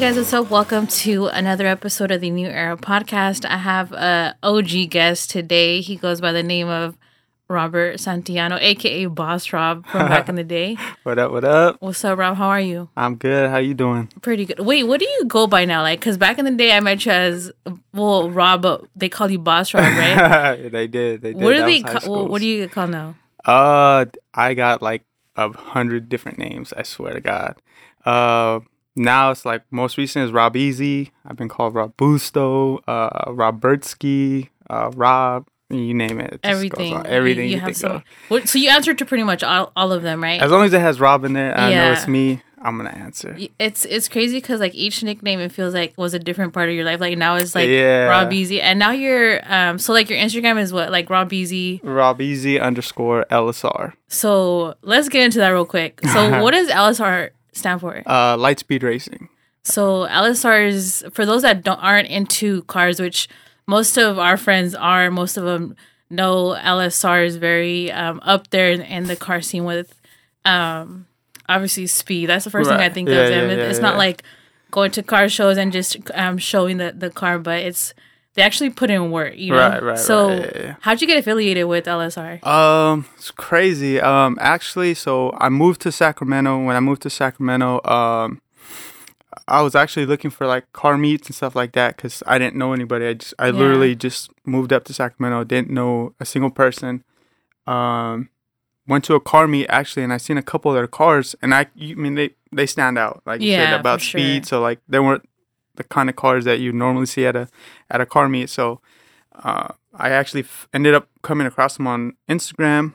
Guys, what's up? Welcome to another episode of the Neu Era podcast. I have a OG guest today. He goes by the name of Robert Santillano, aka Boss Rob from back in the day. What up? What up? What's up, Rob? How are you? I'm good. How you doing? Pretty good. Wait, what do you go by now? Like, because back in the day, I met you as well, Rob. But they called you Boss Rob, right? they did. They did. what do That they? Call, what do you get called now? Uh, I got like a hundred different names. I swear to God. Uh, now it's like most recent is Rob Easy. I've been called Rob Busto, uh, Rob Bertsky, uh, Rob. You name it. it Everything. Everything you, have think so. of. What, so you answer to pretty much all, all of them, right? As long as it has Rob in there, I know Yeah. it's me. I'm gonna answer. it's it's crazy because like each nickname it feels like was a different part of your life. Like now it's like Yeah. Rob Easy, and now you're um so like your Instagram is what like Rob Easy. Rob Easy underscore LSR. So let's get into that real quick. So what does LSR stand for? Uh, Lightspeed Racing. So LSR is for those that don't aren't into cars, which most of our friends are. Most of them know LSR is very um, up there in, in the car scene with um, obviously speed. That's the first thing I think Yeah, of. yeah, them. It- yeah, it's not yeah. like going to car shows and just um, showing the, the car, but it's they actually put in work. You know. Right, right, So right. How'd you get affiliated with LSR? Um, it's crazy. Um, actually, so I moved to Sacramento. When I moved to Sacramento, um, I was actually looking for like car meets and stuff like that because I didn't know anybody. I just, I Yeah. literally just moved up to Sacramento. Didn't know a single person. Um, went to a car meet actually, and I seen a couple of their cars, and I, you, I mean, they they stand out like you Yeah, said about for sure. speed. So like they weren't the kind of cars that you normally see at a at a car meet. So uh, I actually f- ended up coming across them on Instagram.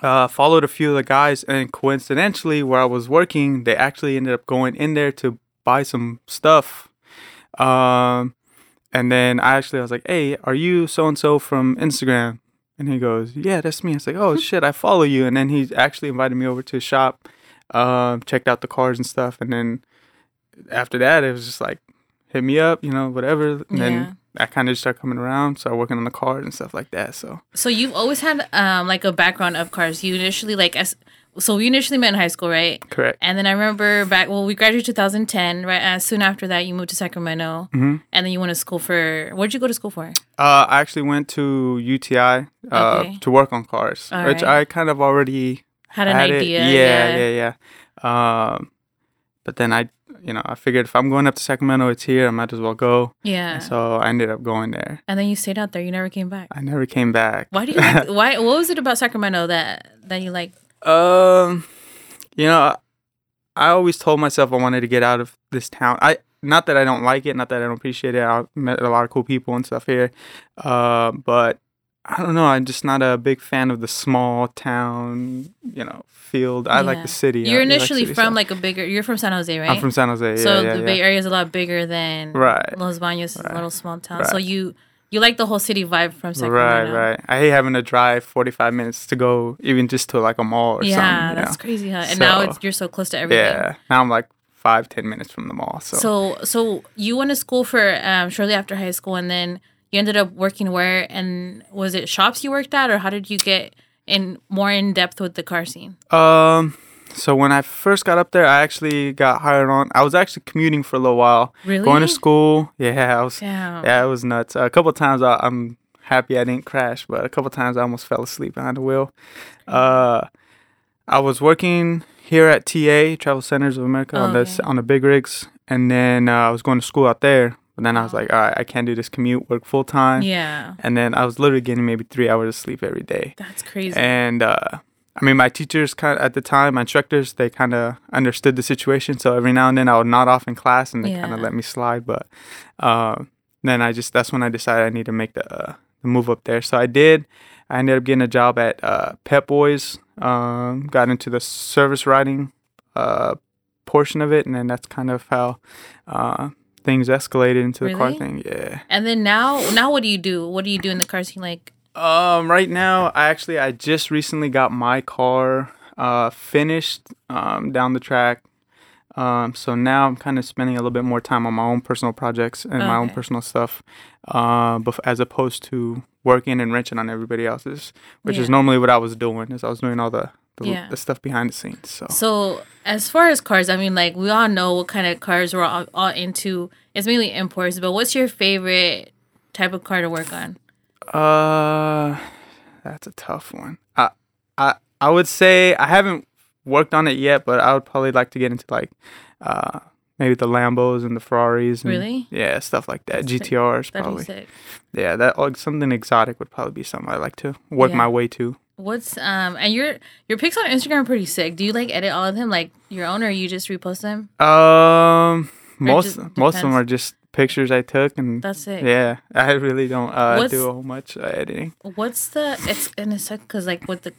Uh, followed a few of the guys, and coincidentally, where I was working, they actually ended up going in there to buy some stuff. Um, and then I actually I was like, "Hey, are you so and so from Instagram?" And he goes, "Yeah, that's me." I was like, "Oh shit, I follow you." And then he actually invited me over to his shop, um, checked out the cars and stuff, and then after that, it was just like, hit me up, you know, whatever. And Yeah. then I kind of just started coming around, started working on the cars and stuff like that. So So you've always had um like a background of cars. You initially like as so we initially met in high school, right? correct. And then I remember back, well, we graduated 2010, right? Uh, soon after that, you moved to Sacramento. Mhm. And then you went to school for, where'd you go to school for? Uh, I actually went to UTI uh, Okay. to work on cars, All which right. I kind of already Had an had idea. It. Yeah, yeah, yeah. Um, but then I, you know, I figured if I'm going up to Sacramento, it's here. I might as well go. Yeah. So I ended up going there. and then you stayed out there. You never came back. I never came back. Why do you like, why, what was it about Sacramento that, that you like? Um, you know, I, I always told myself I wanted to get out of this town. I not that I don't like it, not that I don't appreciate it. I met a lot of cool people and stuff here, uh, but I don't know. I'm just not a big fan of the small town, you know, field. I like the city. You're like initially city from stuff. like a bigger, you're from San Jose, right? I'm from San Jose. so yeah, yeah, the yeah. Bay Area is a lot bigger than Right. Los Baños is a little small town. So you, you like the whole city vibe from Right, Sacramento. right. Right. I hate having to drive 45 minutes to go, even just to like a mall or Yeah, that's know? crazy, huh? And now So- it's, you're so close to everything. Yeah. Now I'm like five, ten minutes from the mall. So, So, so you went to school for um, shortly after high school, and then you ended up working where? And was it shops you worked at, or how did you get in more in depth with the car scene? Um, so when I first got up there, I actually got hired on. I was actually commuting for a little while, Really? going to school. Yeah, I was. Damn. Yeah, it was nuts. a couple of times I, I'm happy I didn't crash, but a couple of times I almost fell asleep behind the wheel. Uh, I was working here at TA Travel Centers of America on the Okay. on the big rigs, and then uh, I was going to school out there. But then I was like, all right, I can't do this commute, work full time. Yeah, And then I was literally getting maybe three hours of sleep every day. that's crazy. And uh, I mean, my teachers kind of at the time, my instructors, they kind of understood the situation. So every now and then I would nod off in class and they kind of let me slide. But uh, then I just, that's when I decided I need to make the, uh, the move up there. So I did. I ended up getting a job at uh, Pep Boys, um, got into the service writing uh, portion of it. And then that's kind of how uh, things escalated into the car thing. Yeah. and then now, now what do you do? What do you do in the car scene? Like, Um, right now, I actually I just recently got my car uh finished um down the track. Um, so now I'm kind of spending a little bit more time on my own personal projects and my own personal stuff, uh, bef- as opposed to working and wrenching on everybody else's, which is normally what I was doing. Is I was doing all the the, Yeah. the stuff behind the scenes. So, So as far as cars, I mean, like we all know what kind of cars we're all, all into. It's mainly imports, but what's your favorite type of car to work on? uh, that's a tough one. I I I would say I haven't worked on it yet, but I would probably like to get into like uh maybe the Lambos and the Ferraris. And, Really? Yeah, stuff like that. sick. GTRs That'd probably. sick. Yeah, that like something exotic would probably be something I like to work Yeah. my way to. What's um and your your pics on Instagram are pretty sick. Do you like edit all of them like your own or you just repost them? Um, most most of them are just pictures I took, and That's it. yeah, I really don't uh, What's- do a whole much uh, editing. What's the it's and it's because like with the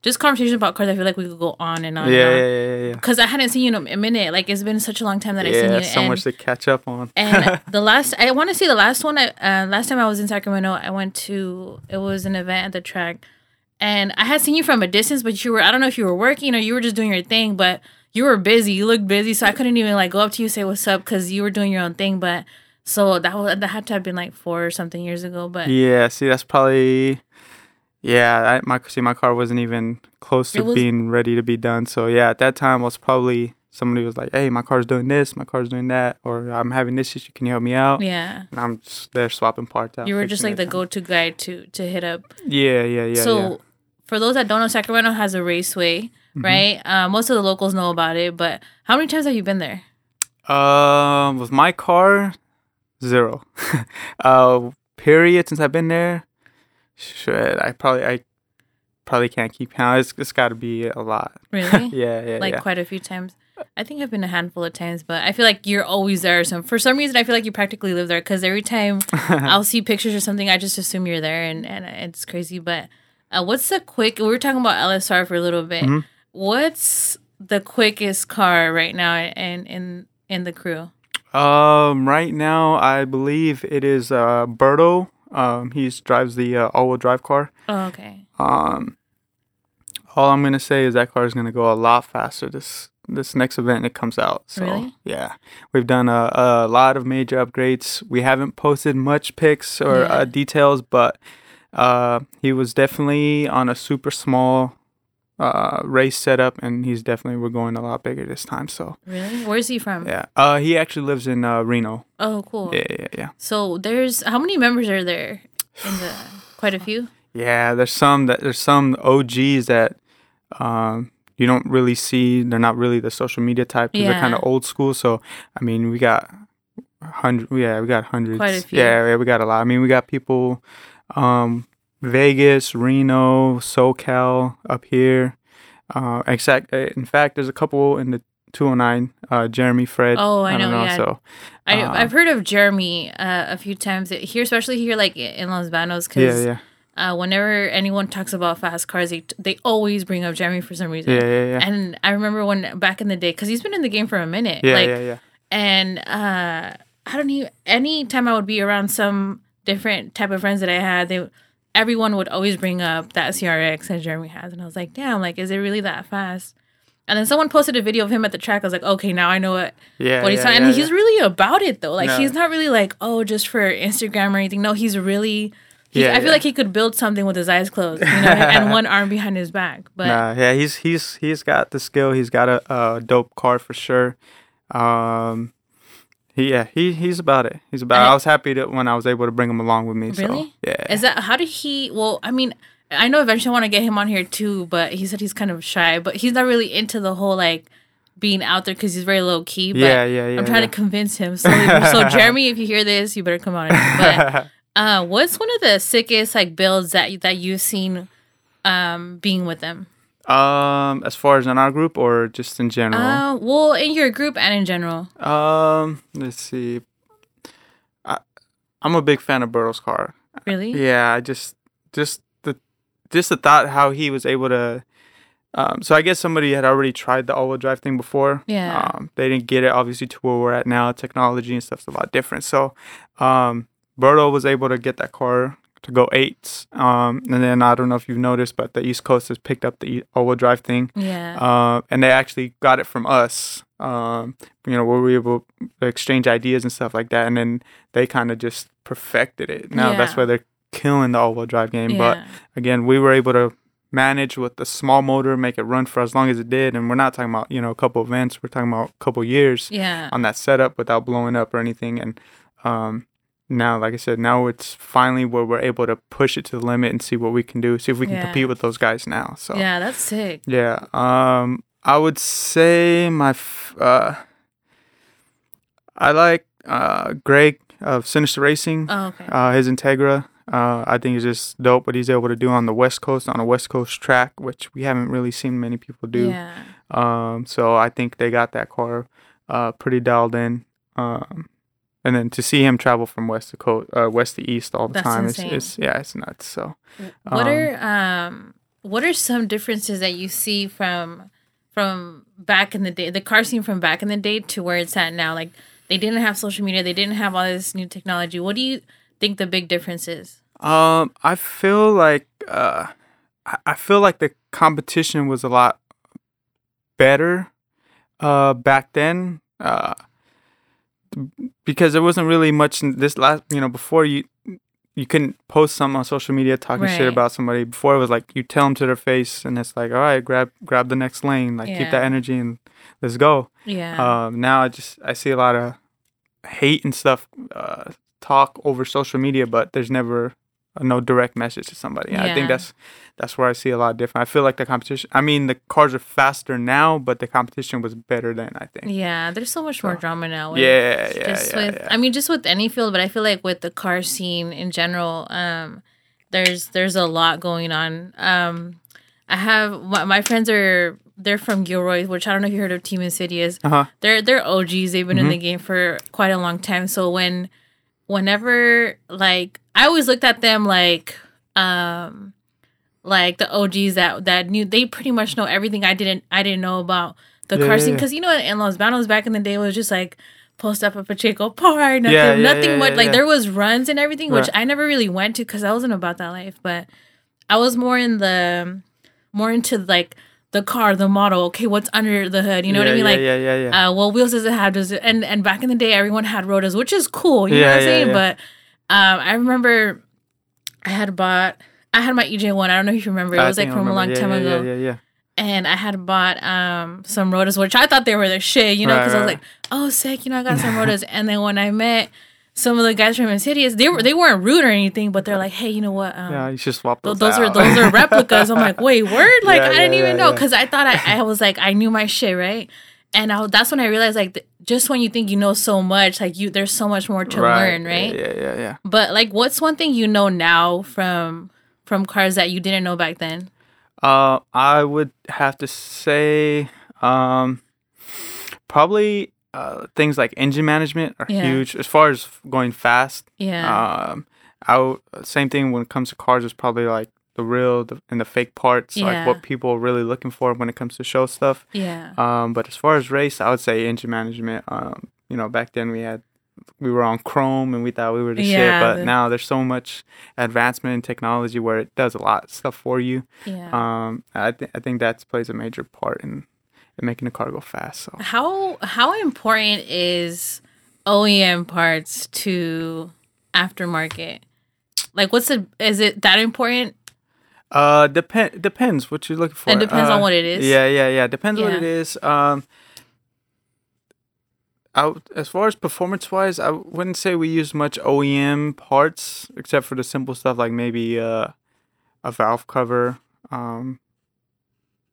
just conversation about cars, I feel like we could go on and on. yeah, and on. yeah, yeah, yeah. Because I hadn't seen you in a minute. Like it's been such a long time that I've seen Yeah, you. so and, much to catch up on. and the last I want to see the last one. I uh, last time I was in Sacramento, I went to it was an event at the track, and I had seen you from a distance, but you were I don't know if you were working or you were just doing your thing, but you were busy. You looked busy, so I couldn't even like go up to you say what's up because you were doing your own thing. But so that was that had to have been like four or something years ago. But yeah, see, that's probably. Yeah, I, my see, my car wasn't even close to was- being ready to be done. So yeah, at that time was probably somebody was like, "Hey, my car's doing this, my car's doing that, or I'm having this issue. Can you help me out?" yeah, And I'm just there swapping parts out. you were just like the go-to guy to to hit up. Yeah, yeah, yeah. so yeah. For those that don't know, Sacramento has a raceway, Mm-hmm. right? Uh, most of the locals know about it, but how many times have you been there? Um, with my car, zero. uh, period. Since I've been there, shit, I probably I probably can't keep count. It's, it's got to be a lot. Really? Yeah, yeah, like yeah. quite a few times. I think I've been a handful of times, but I feel like you're always there. So for some reason, I feel like you practically live there because every time I'll see pictures or something, I just assume you're there, and, and it's crazy. But uh, what's the quick? We were talking about LSR for a little bit. Mhm. What's the quickest car right now in in in the crew? Um, right now I believe it is uh Berto. Um, he drives the uh, all-wheel drive car. Oh, okay. Um, all I'm gonna say is that car is gonna go a lot faster this this next event it comes out. So Really? yeah, we've done a, a lot of major upgrades. We haven't posted much pics or Yeah. uh, details, but uh, he was definitely on a super small uh race setup, and he's definitely we're going a lot bigger this time. So Really? Where's he from? yeah, uh, he actually lives in uh, Reno. Oh, cool. Yeah, yeah, yeah. So there's how many members are there in the? Quite a few. Yeah, there's some that there's some OGs that um, you don't really see. They're not really the social media type. 'cause They're kind of old school. So I mean, we got hundred. Yeah, we got hundreds. Quite a few. Yeah, yeah, we got a lot. I mean, we got people, um, Vegas, Reno, SoCal up here. Uh, exact. uh, In fact, there's a couple in the 209. Uh, Jeremy, Fred. Oh, I don't know, yeah. So I, Uh, I've heard of Jeremy uh, a few times here, especially here, like in Los Banos, yeah, because yeah, uh, whenever anyone talks about fast cars, they they always bring up Jeremy for some reason. yeah, yeah, yeah. And I remember when back in the day, because he's been in the game for a minute. Yeah, like, yeah, yeah. And uh, I don't even. Any time I would be around some different type of friends that I had, they everyone would always bring up that CRX that Jeremy has, and I was like, damn, like, is it really that fast? And then someone posted a video of him at the track. I was like, okay, now I know what Yeah, what he's yeah, talking. yeah, and he's yeah. really about it though. Like No. he's not really like oh just for Instagram or anything. No, he's really. He, Yeah, I feel like he could build something with his eyes closed, you know, and one arm behind his back. But Nah, yeah, he's he's he's got the skill. He's got a, a dope car for sure. Um, yeah he he's about it. He's about. it. I was happy that when I was able to bring him along with me. So, Really? yeah. is that how did he? Well, I mean, I know eventually I want to get him on here too, but he said he's kind of shy, but he's not really into the whole like being out there because he's very low key. But Yeah, yeah, yeah, I'm trying yeah. to convince him. So, so Jeremy, if you hear this, you better come on. But uh, what's one of the sickest like builds that that you've seen um, being with them? Um, as far as in our group or just in general. Uh, well, in your group and in general. um, let's see. I, I'm a big fan of Berto's car. Really? Yeah, I just just the just the thought how he was able to. Um, so I guess somebody had already tried the all-wheel drive thing before. Yeah. Um, they didn't get it obviously to where we're at now. Technology and stuff's a lot different. So, um, Berto was able to get that car to go eights. Um, and then I don't know if you've noticed, but the East Coast has picked up the all-wheel drive thing. Yeah. Uh, and they actually got it from us. Um, you know, where we were able to exchange ideas and stuff like that. And then they kind of just perfected it. Now that's Yeah. why they're killing the all-wheel drive game. But again, we were able to manage with a small motor, make it run for as long as it did. And we're not talking about you know a couple events. We're talking about a couple years Yeah. on that setup without blowing up or anything. And um, now, like I said, now it's finally where we're able to push it to the limit and see what we can do. See if we can Yeah. compete with those guys now. So Yeah, that's sick. yeah. Um, I would say my, f- uh, I like uh Greg of Sinister Racing. Oh, okay. Uh, his Integra. Uh, I think is just dope what he's able to do on the West Coast on a West Coast track, which we haven't really seen many people do. Yeah. Um, so I think they got that car uh, pretty dialed in. Um, and then to see him travel from west to coast, uh, west to east all the That's time, it's, it's yeah, it's nuts. So What Um, are um what are some differences that you see from from back in the day, the car scene from back in the day to where it's at now? Like they didn't have social media, they didn't have all this new technology. What do you think the big difference is? Um, I feel like uh, I- I feel like the competition was a lot better uh back then. Uh, because there wasn't really much in this last you know before you you couldn't post something on social media talking shit about somebody. Before it was like you tell them to their face and it's like all right grab grab the next lane like keep that energy and let's go. Yeah. um, now I just I see a lot of hate and stuff uh, talk over social media, but there's never no direct message to somebody. I think that's that's where I see a lot different. I feel like the competition. I mean, the cars are faster now, but the competition was better then. I think. yeah, there's so much more drama now. Yeah, yeah, just yeah, with yeah. I mean just with any field, but I feel like with the car scene in general, um, there's there's a lot going on. Um, I have my, my friends are they're from Gilroy, which I don't know if you heard of Team Insidious. Uh huh. They're they're OGs. They've been in Mhm. the game for quite a long time. So when whenever like I always looked at them like um like the OGs that that knew they pretty much know everything I didn't I didn't know about the Yeah, car scene. because you know in Los Banos back in the day it was just like post up a Pacheco Park nothing Yeah, yeah, nothing much like there was runs and everything which I never really went to because I wasn't about that life. But I was more in the more into like the car the model okay what's under the hood you know what I mean yeah, like yeah, yeah, yeah. uh, what wheels does it have? Does it and and back in the day, everyone had rotas, which is cool. You know Yeah, what I'm yeah, saying? yeah. But um, I remember I had bought I had my EJ one. I don't know if you remember. It I was like from a long time yeah, ago, Yeah, yeah, yeah. and I had bought um some rotas, which I thought they were the shit. You know, Right, because I was like, oh, sick. You know, I got some rotas, and then when I met some of the guys from Insidious, they were they weren't rude or anything, but they're like, hey, you know what? Um, Yeah, you should swap Th- those. those are those are replicas. I'm like, wait, word? Like Yeah, I didn't yeah, even yeah, know because I thought I, I was like I knew my shit right, and I, that's when I realized like th- just when you think you know so much, like you there's so much more to learn, right? Yeah, yeah, yeah. But like, what's one thing you know now from from cars that you didn't know back then? Uh, I would have to say, um, probably uh, things like engine management are Yeah. huge as far as going fast. Yeah, Um, I w- same thing when it comes to cars is probably like the real the, and the fake parts, Yeah. like what people are really looking for when it comes to show stuff. yeah, Um, but as far as race, I would say engine management. Um, you know, back then we had we were on Crome and we thought we were the shit, but the- now there's so much advancement in technology where it does a lot of stuff for you. yeah. Um, I think I think that plays a major part in, in making the car go fast. So how how important is OEM parts to aftermarket? Like, what's the is it that important? uh, depend depends what you're looking for. It depends on Uh, what it is. Yeah, yeah, yeah. Depends what it is. Um, I, as far as performance wise, I wouldn't say we use much OEM parts except for the simple stuff like maybe uh, a valve cover. Um,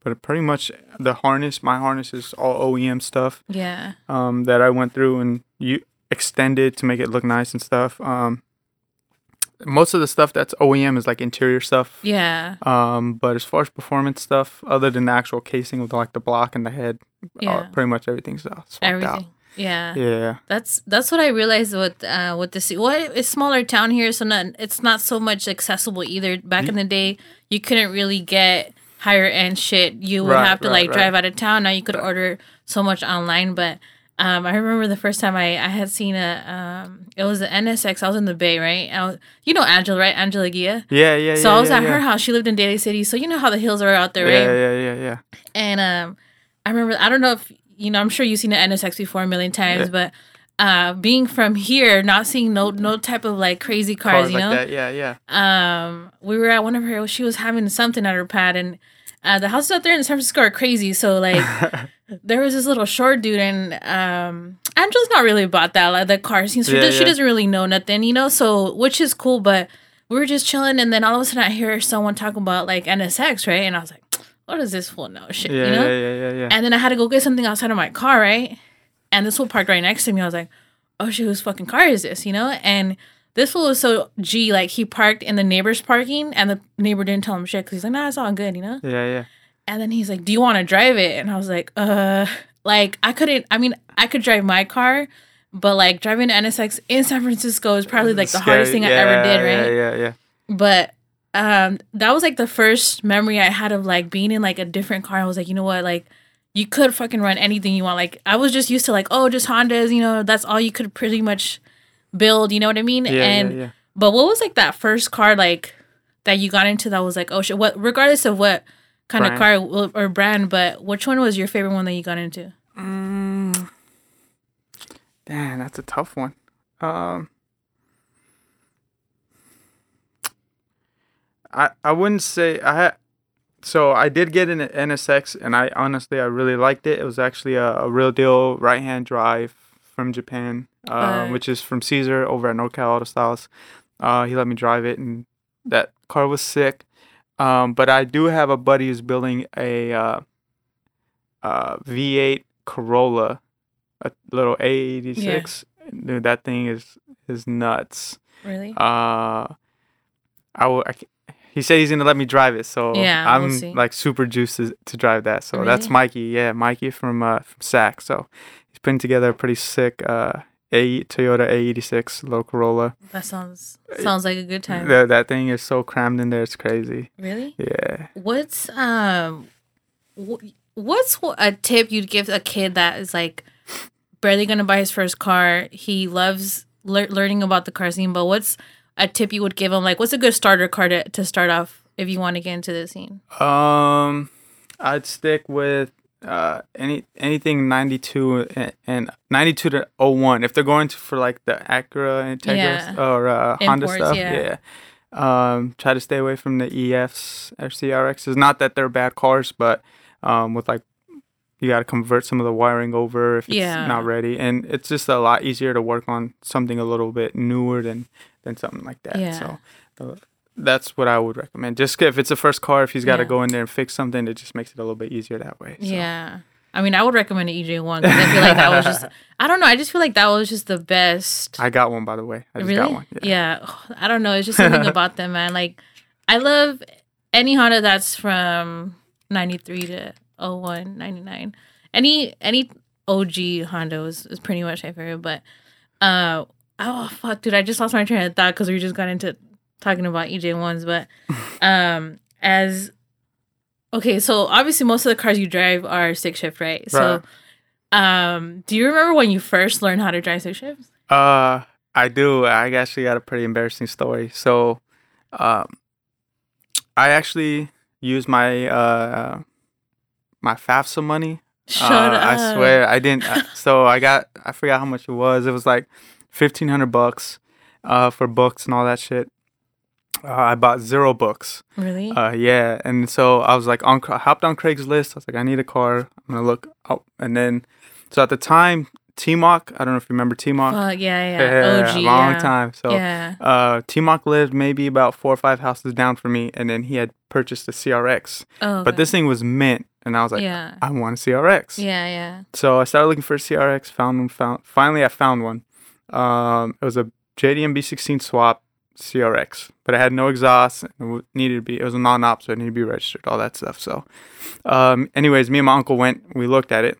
but pretty much the harness, my harness is all OEM stuff. Yeah. um, that I went through and you extended to make it look nice and stuff. Um, most of the stuff that's OEM is like interior stuff. Yeah. Um, but as far as performance stuff, other than the actual casing with like the block and the head, Yeah. uh, pretty much everything's uh, Everything. out. Yeah. Yeah, That's that's what I realized with uh with this what it's smaller town here, so not it's not so much accessible either. Back in the day, you couldn't really get higher end shit. You would Right, have to right, like drive out of town. Now you could order so much online, but um, I remember the first time I, I had seen a um, it was an NSX. I was in the Bay, right? I was, you know Angela, right? Angela Gia. yeah, yeah. So yeah, I was yeah, at yeah. her house. She lived in Daly City, so you know how the hills are out there, Yeah, right? yeah, yeah, yeah. yeah. And um, I remember, I don't know if you know, I'm sure you've seen an NSX before a million times, but uh, being from here, not seeing no no type of like crazy cars, Cars you like know. that. Yeah, yeah. Um, we were at one of her. She was having something at her pad, and uh, the houses out there in San Francisco are crazy. So like, there was this little short dude, and um, Angela's not really about that like the car scene. So she, Yeah, she yeah. doesn't really know nothing, you know. So which is cool, but we were just chilling, and then all of a sudden I hear someone talking about like NSX, right? And I was like, what does this fool know? Shit, Yeah, you know. yeah, yeah, yeah, yeah. And then I had to go get something outside of my car, right? And this fool parked right next to me. I was like, oh shit, whose fucking car is this? You know? And this fool was so G, like he parked in the neighbor's parking and the neighbor didn't tell him shit because he's like, nah, it's all good, you know? yeah, yeah. And then he's like, do you want to drive it? And I was like, uh, like I couldn't, I mean, I could drive my car, but like driving an NSX in San Francisco is probably like the hardest thing I ever did, right? Yeah. Yeah, yeah, but um that was like the first memory i had of like being in like a different car i was like you know what like you could fucking run anything you want like i was just used to like oh just hondas you know that's all you could pretty much build you know what i mean yeah. And yeah, yeah. but what was like that first car like that you got into that was like oh shit what regardless of what kind of car or brand but which one was your favorite one that you got into Mm. Damn, that's a tough one. Um, I I wouldn't say I had. So I did get an NSX, and I honestly I really liked it. It was actually a, a real deal right hand drive from Japan, Right. which is from Caesar over at NorCal Auto Styles. Uh, he let me drive it, and that car was sick. Um, but I do have a buddy who's building a uh, uh, V8 Corolla, a little A86. Dude, that thing is is nuts. really Uh, I will. I, he said he's gonna let me drive it, so Yeah, I'm we'll like super juiced to, to drive that. So that's Mikey. Yeah, Mikey from uh from SAC. So he's putting together a pretty sick uh a Toyota A86 little Corolla. that sounds sounds like a good time That that thing is so crammed in there. It's crazy. really Yeah. What's um, wh- what's wh- a tip you'd give a kid that is like barely gonna buy his first car? He loves lear- learning about the car scene, but what's a tip you would give him? Like, what's a good starter car to, to start off if you want to get into the scene? Um, I'd stick with uh any anything 92 and, and 92 to 01 if they're going to for like the Acura Integra Yeah. or uh, Honda stuff yeah. yeah. um try to stay away from the EFs or CRXs not that they're bad cars but um with like you got to convert some of the wiring over if it's Yeah. not ready and it's just a lot easier to work on something a little bit newer than than something like that Yeah. so that's what I would recommend. Just if it's a first car, if he's got to Yeah. go in there and fix something, it just makes it a little bit easier that way. So. Yeah. I mean, I would recommend an EJ one because I feel like that was just, I don't know, I just feel like that was just the best. I got one by the way. I just really? got one. Yeah. Yeah. Ugh, I don't know. It's just something about them, man. Like, I love any Honda that's from 93 to 01, 99. Any, any OG Honda is, is pretty much my favorite. But, uh, oh, fuck, dude. I just lost my train of thought because we just got into talking about EJ1s. But, um, as, okay, so obviously most of the cars you drive are stick shift, right? So, um, do you remember when you first learned how to drive stick shifts? Uh, I do. I actually got a pretty embarrassing story. So, um, I actually used my uh my FAFSA money. Shut uh, up. I swear I didn't. uh, so I got I forgot how much it was. It was like fifteen hundred bucks, uh, for books and all that shit. Uh, I bought zero books. Really? Uh, yeah, and so I was like on, I hopped on Craigslist. I was like, I need a car. I'm gonna look out, and then, so at the time, T-Mock. I don't know if you remember T-Mock. Fuck yeah, yeah. OG, long yeah. time. So, Yeah. uh, T-Mock lived maybe about four or five houses down from me, and then he had purchased a CRX. Oh, But this thing was mint, and I was like, yeah, I want a CRX. yeah, yeah. So I started looking for a CRX. Found one. Found finally, I found one. Um, it was a JDM B16 swap CRX, but it had no exhaust. It needed to be. It was a non-op, so it needed to be registered. All that stuff. So, um, anyways, me and my uncle went. We looked at it.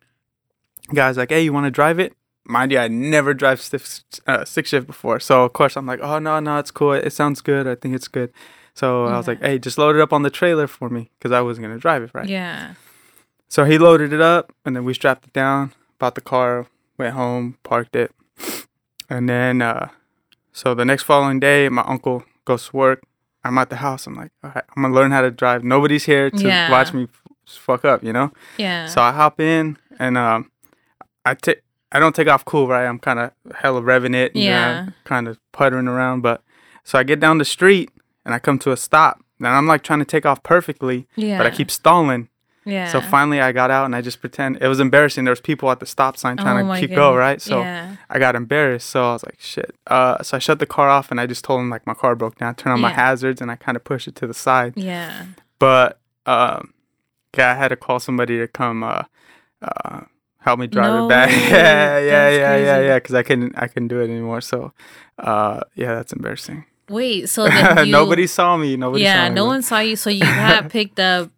Guy's like, "Hey, you want to drive it?" Mind you, I never drive stiff, uh, stick shift before, so of course I'm like, "Oh no, no, it's cool. It sounds good. I think it's good." So I was like, "Hey, just load it up on the trailer for me," because I wasn't gonna drive it, right? Yeah. So he loaded it up and then we strapped it down, bought the car, went home, parked it. And then, uh, so the next following day, my uncle goes to work. I'm at the house. I'm like, all right, I'm to learn how to drive. Nobody's here to Yeah. watch me f- fuck up, you know? Yeah. So I hop in and um, I take. I don't take off cool, right? I'm kind of hella revving it, and, Yeah. kind of puttering around. But so I get down the street and I come to a stop, and I'm like trying to take off perfectly, Yeah. but I keep stalling. Yeah. So finally, I got out and I just pretend it was embarrassing. There was people at the stop sign trying Oh to keep go, right? So Yeah. I got embarrassed. So I was like, shit. Uh, so I shut the car off and I just told him like my car broke down. Turn on my hazards and I kind of push it to the side. Yeah. But um, yeah, I had to call somebody to come uh, uh, help me drive No it back. yeah, yeah, yeah, yeah, yeah. Because I couldn't, I couldn't do it anymore. So uh, yeah, that's embarrassing. Wait. So you, Nobody saw me. Nobody. yeah. saw me. No one saw you. So you got picked up,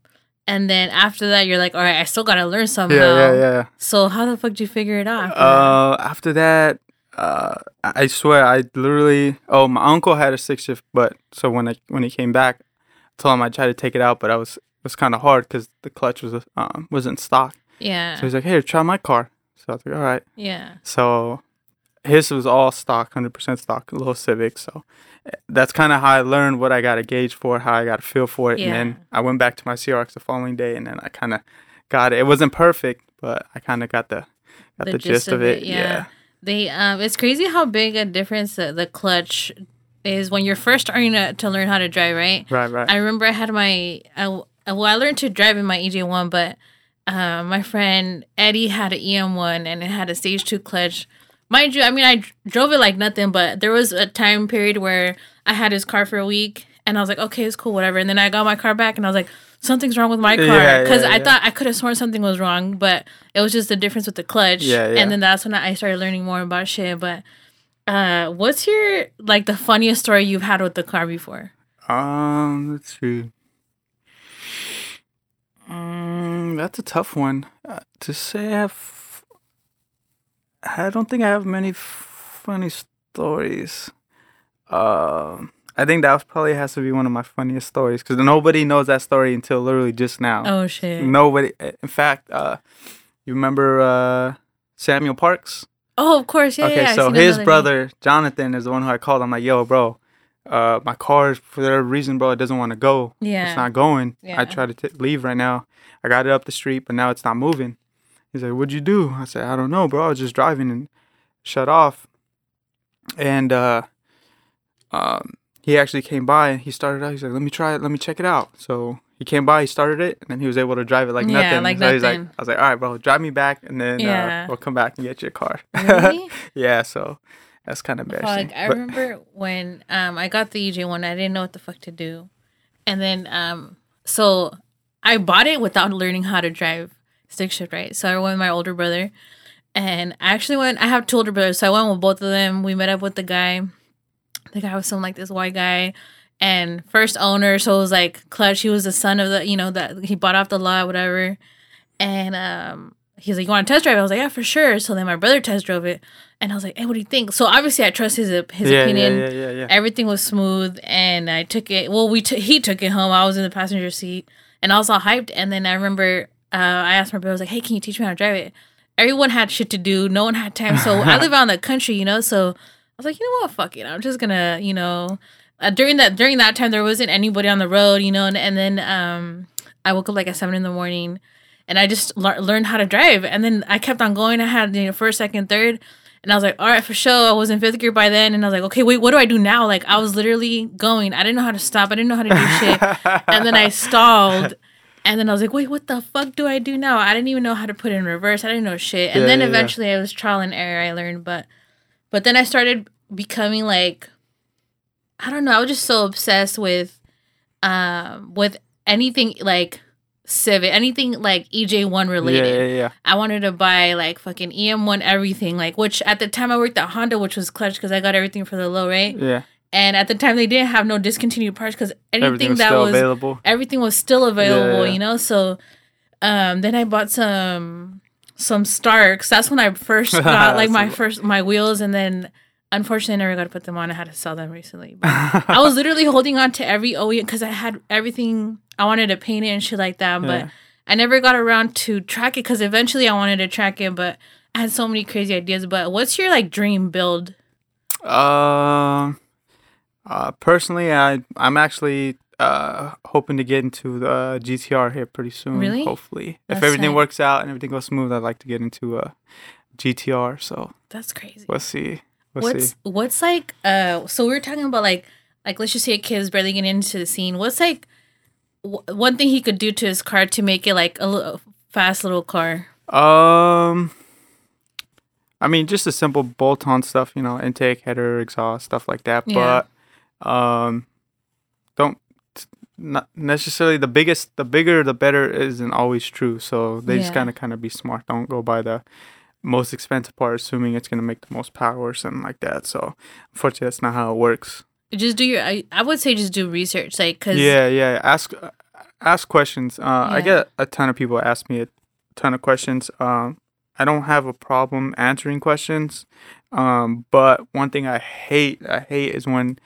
and then after that, you're like, all right, I still gotta learn somehow. Yeah, yeah, yeah. So how the fuck did you figure it out? after that? Uh, after that, uh, I swear, I literally. Oh, my uncle had a six shift, but so when I when he came back, I told him I tried to take it out, but I was it was kind of hard because the clutch was um was in stock. yeah. So he's like, "Here, try my car." So I was like, "All right." yeah. So his was all stock, hundred percent stock, a little Civic. So eh, that's kind of how I learned what I got to gauge for, how I got to feel for it, Yeah. and then I went back to my CRX the following day, and then I kind of got it. It wasn't perfect, but I kind of got the got the, gist, of it. yeah. They um it's crazy how big a difference the, the clutch is when you're first starting to, to learn how to drive, right? Right, right. I remember I had my I, well I learned to drive in my EJ1, but uh, my friend Eddie had an EM1 and it had a stage 2 clutch. Mind you, I mean I drove it like nothing, but there was a time period where I had his car for a week and I was like, okay, it's cool, whatever. And then I got my car back and I was like, something's wrong with my car because yeah, I yeah. thought I could have sworn something was wrong, but it was just the difference with the clutch. Yeah, yeah. And then that's when I started learning more about shit. But uh, what's your like the funniest story you've had with the car before? Um, let's see. Mm, that's a tough one uh, to say. I, have, I don't think I have many funny stories. Um, I think that probably has to be one of my funniest stories because nobody knows that story until literally just now. Oh shit! Nobody. In fact, uh, you remember uh, Samuel Parks? Oh, of course, yeah. okay, yeah, so his brother Jonathan is the one who I called. I'm like, yo, bro, uh, my car for whatever reason, bro, it doesn't want to go. Yeah. it's not going. Yeah. I tried to t- leave right now. I got it up the street, but now it's not moving. He's like, what'd you do? I said, I don't know, bro. I was just driving and shut off. And uh, um, he actually came by and he started out. He's like, let me try it. Let me check it out. So he came by, he started it, and then he was able to drive it like Yeah, nothing. like so he's like, nothing. I was like, all right, bro, drive me back, and then Yeah. uh, we'll come back and get your car. Really? yeah, so that's kind of embarrassing. Fuck, I But- remember when um I got the EJ one, I didn't know what the fuck to do, and then um so I bought it without learning how to drive stick shift, right? So I went with my older brother, and I actually went. I have two older brothers, so I went with both of them. We met up with the guy. The guy was some like this white guy. And first owner, so it was like clutch. He was the son of the, you know, that he bought off the lot, whatever. And um, he's like, "You want to test drive?" I was like, "Yeah, for sure." So then my brother test drove it, and I was like, "Hey, what do you think?" So obviously, I trust his his yeah, opinion. yeah, yeah, yeah, yeah. Everything was smooth, and I took it. Well, we took he took it home. I was in the passenger seat, and I was all hyped. And then I remember uh, I asked my brother, I was like, "Hey, can you teach me how to drive it?" Everyone had shit to do. No one had time. So I live out in the country, you know. So I was like, you know what? Fuck it. I'm just gonna, you know. Uh, during that during that time, there wasn't anybody on the road, you know. And, and then um, I woke up like at seven in the morning, and I just lear- learned how to drive. And then I kept on going. I had you know first, second, third, and I was like, all right, for sure. I was in fifth gear by then, and I was like, okay, wait, what do I do now? Like I was literally going. I didn't know how to stop. I didn't know how to do shit. and then I stalled. And then I was like, wait, what the fuck do I do now? I didn't even know how to put it in reverse. I didn't know shit. And Yeah, then yeah, yeah. eventually it was trial and error I learned, but but then I started becoming like I don't know, I was just so obsessed with um with anything like Civic, anything like EJ1 yeah, related. yeah, yeah. I wanted to buy like fucking EM1 everything, like which at the time I worked at Honda, which was clutch because I got everything for the low rate. Yeah, And at the time they didn't have no discontinued parts because anything was that was available. everything was still available, Yeah. you know. So um then I bought some some Starks. That's when I first got like my first my wheels and then unfortunately I never got to put them on. I had to sell them recently. But I was literally holding on to every OEM because I had everything I wanted to paint it and shit like that, but Yeah. I never got around to track it because eventually I wanted to track it, but I had so many crazy ideas. But what's your like dream build? Um, uh, personally, I I'm actually uh hoping to get into the GTR here pretty soon. Really? Hopefully, That's if everything works out and everything goes smooth, I'd like to get into a GTR. So That's crazy. we'll see. We'll what's see. what's like uh so we were talking about like like let's just say a kid is barely getting into the scene what's like w- one thing he could do to his car to make it like a little fast little car Um, I mean, just a simple bolt-on stuff, you know, intake, header, exhaust, stuff like that. Yeah. But um, don't not necessarily the biggest, the bigger, the better isn't always true. So they just Yeah. gotta kind of be smart. Don't go by the most expensive part, assuming it's gonna make the most power or something like that. So unfortunately, that's not how it works. just do your i, I would say just do research like because Yeah, yeah. Ask ask questions. Uh, I get a ton of people ask me a ton of questions. Um, I don't have a problem answering questions. Um, but one thing I hate, I hate is when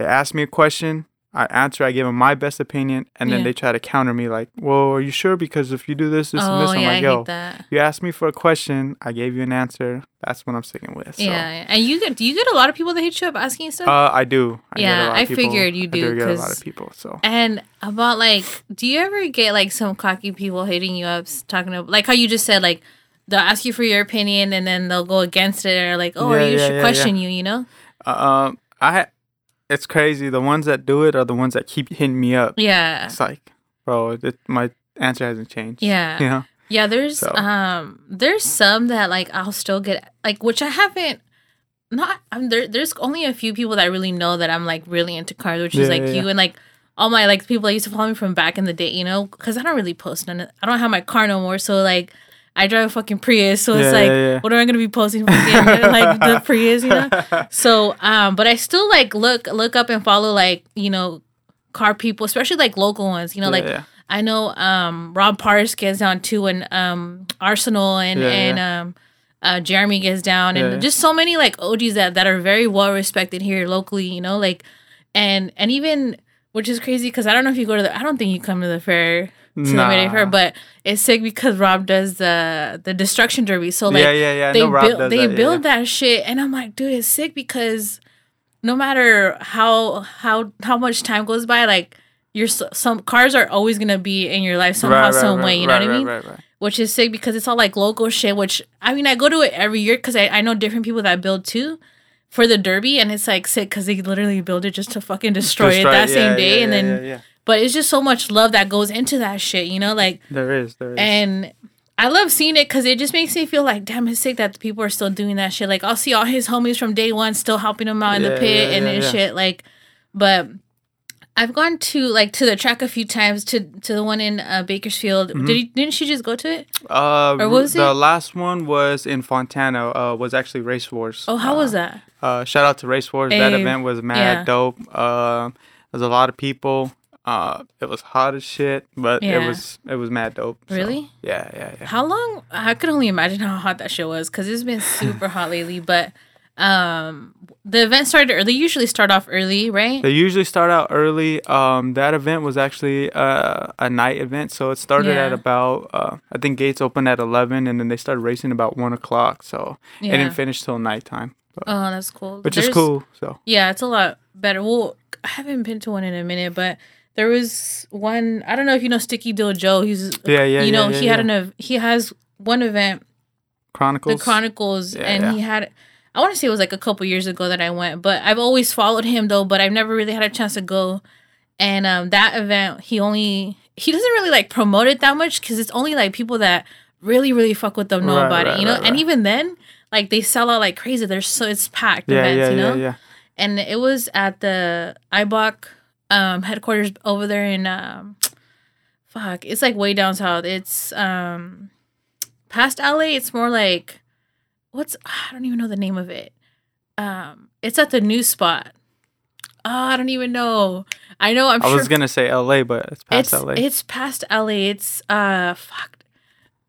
they ask me a question, I answer, I give them my best opinion, and then Yeah. they try to counter me like, "Well, are you sure? Because if you do this, this, and oh this," I'm yeah like, i "Yo, hate that you asked me for a question, I gave you an answer. That's what I'm sticking with." So, yeah and you get do you get a lot of people that hit you up asking you stuff Uh, I do. I Yeah, lot I people- figured you do. I do, get a lot of people. So And about like, do you ever get like some cocky people hitting you up, talking about like how you just said like they'll ask you for your opinion and then they'll go against it or like, oh, Yeah, or you should question you, you know? Um, I it's crazy. The ones that do it are the ones that keep hitting me up. Yeah, It's like, bro, it, my answer hasn't changed. Yeah. You know? yeah. There's So. um, there's some that like I'll still get like, which I haven't. Not I'm there. There's only a few people that I really know that I'm like really into cars, which is like yeah, you yeah. and like all my like people that used to follow me from back in the day, you know, because I don't really post none. Of, I don't have my car no more, so like I drive a fucking Prius, so it's like, yeah, yeah. what am I gonna be posting fucking like the Prius, you know? So, um, but I still like look look up and follow like you know car people, especially like local ones. You know, Yeah, like yeah. I know um Rob Pars gets down too, and um Arsenal and Yeah, and yeah. um uh Jeremy gets down, and Yeah, yeah. just so many like OGs that that are very well respected here locally. You know, like and and even which is crazy because I don't know if you go to the I don't think you come to the fair to the Mayday Fair, but it's sick because Rob does the the destruction derby. So like yeah, yeah, yeah. they build they that, build yeah. that shit and i'm like dude it's sick because no matter how how how much time goes by like your some cars are always gonna be in your life somehow Right, right, some right, way you know what i mean which is sick because it's all like local shit which i mean i go to it every year because I, I know different people that build too for the derby and it's like sick because they literally build it just to fucking destroy, Destroy it that yeah, same day yeah, and then. But it's just so much love that goes into that shit you know like there is, there is. and I love seeing it because it just makes me feel like, damn, it's sick that the people are still doing that shit. Like, I'll see all his homies from day one still helping him out in the pit yeah, and, yeah, and yeah. shit. Like, but I've gone to like to the track a few times to to the one in uh, Bakersfield. Mm-hmm. Did didn't she just go to it? uh, or was the it- last one was in Fontana. Uh, was actually Race Wars. Oh, how uh, was that? Uh, shout out to Race Wars. that event was mad yeah. dope. Um, there's a lot of people. Uh, it was hot as shit, but Yeah. it was it was mad dope. so, Really? yeah, yeah, yeah. How long? I could only imagine how hot that shit was because it's been super hot lately. But um, the event started early. Usually start off early, right? They usually start out early. Um, that event was actually uh, a night event, so it started at about uh, I think gates opened at eleven, and then they started racing about one o'clock. So it didn't finish till nighttime, but, Oh, that's cool. which is cool. So Yeah, it's a lot better. Well, I haven't been to one in a minute, but there was one. I don't know if you know Sticky Dill Joe. He's Yeah, yeah, You know, yeah, he yeah, had an ev- he has one event, Chronicles. the Chronicles, and he had. I want to say it was like a couple years ago that I went, but I've always followed him though. But I've never really had a chance to go. And um, that event, he only he doesn't really like promote it that much because it's only like people that really really fuck with them know Right, about it, you know. right, And even then, like they sell out like crazy. There's so it's packed yeah, events, yeah, you know yeah, yeah. and it was at the IBOC um, headquarters over there in um, fuck, it's like way down south. It's um, past LA. It's more like what's I don't even know the name of it. Um, it's at the new spot. Oh, I don't even know. I know. I'm I sure was gonna say L.A., but it's past it's L.A. it's past LA. It's uh fuck.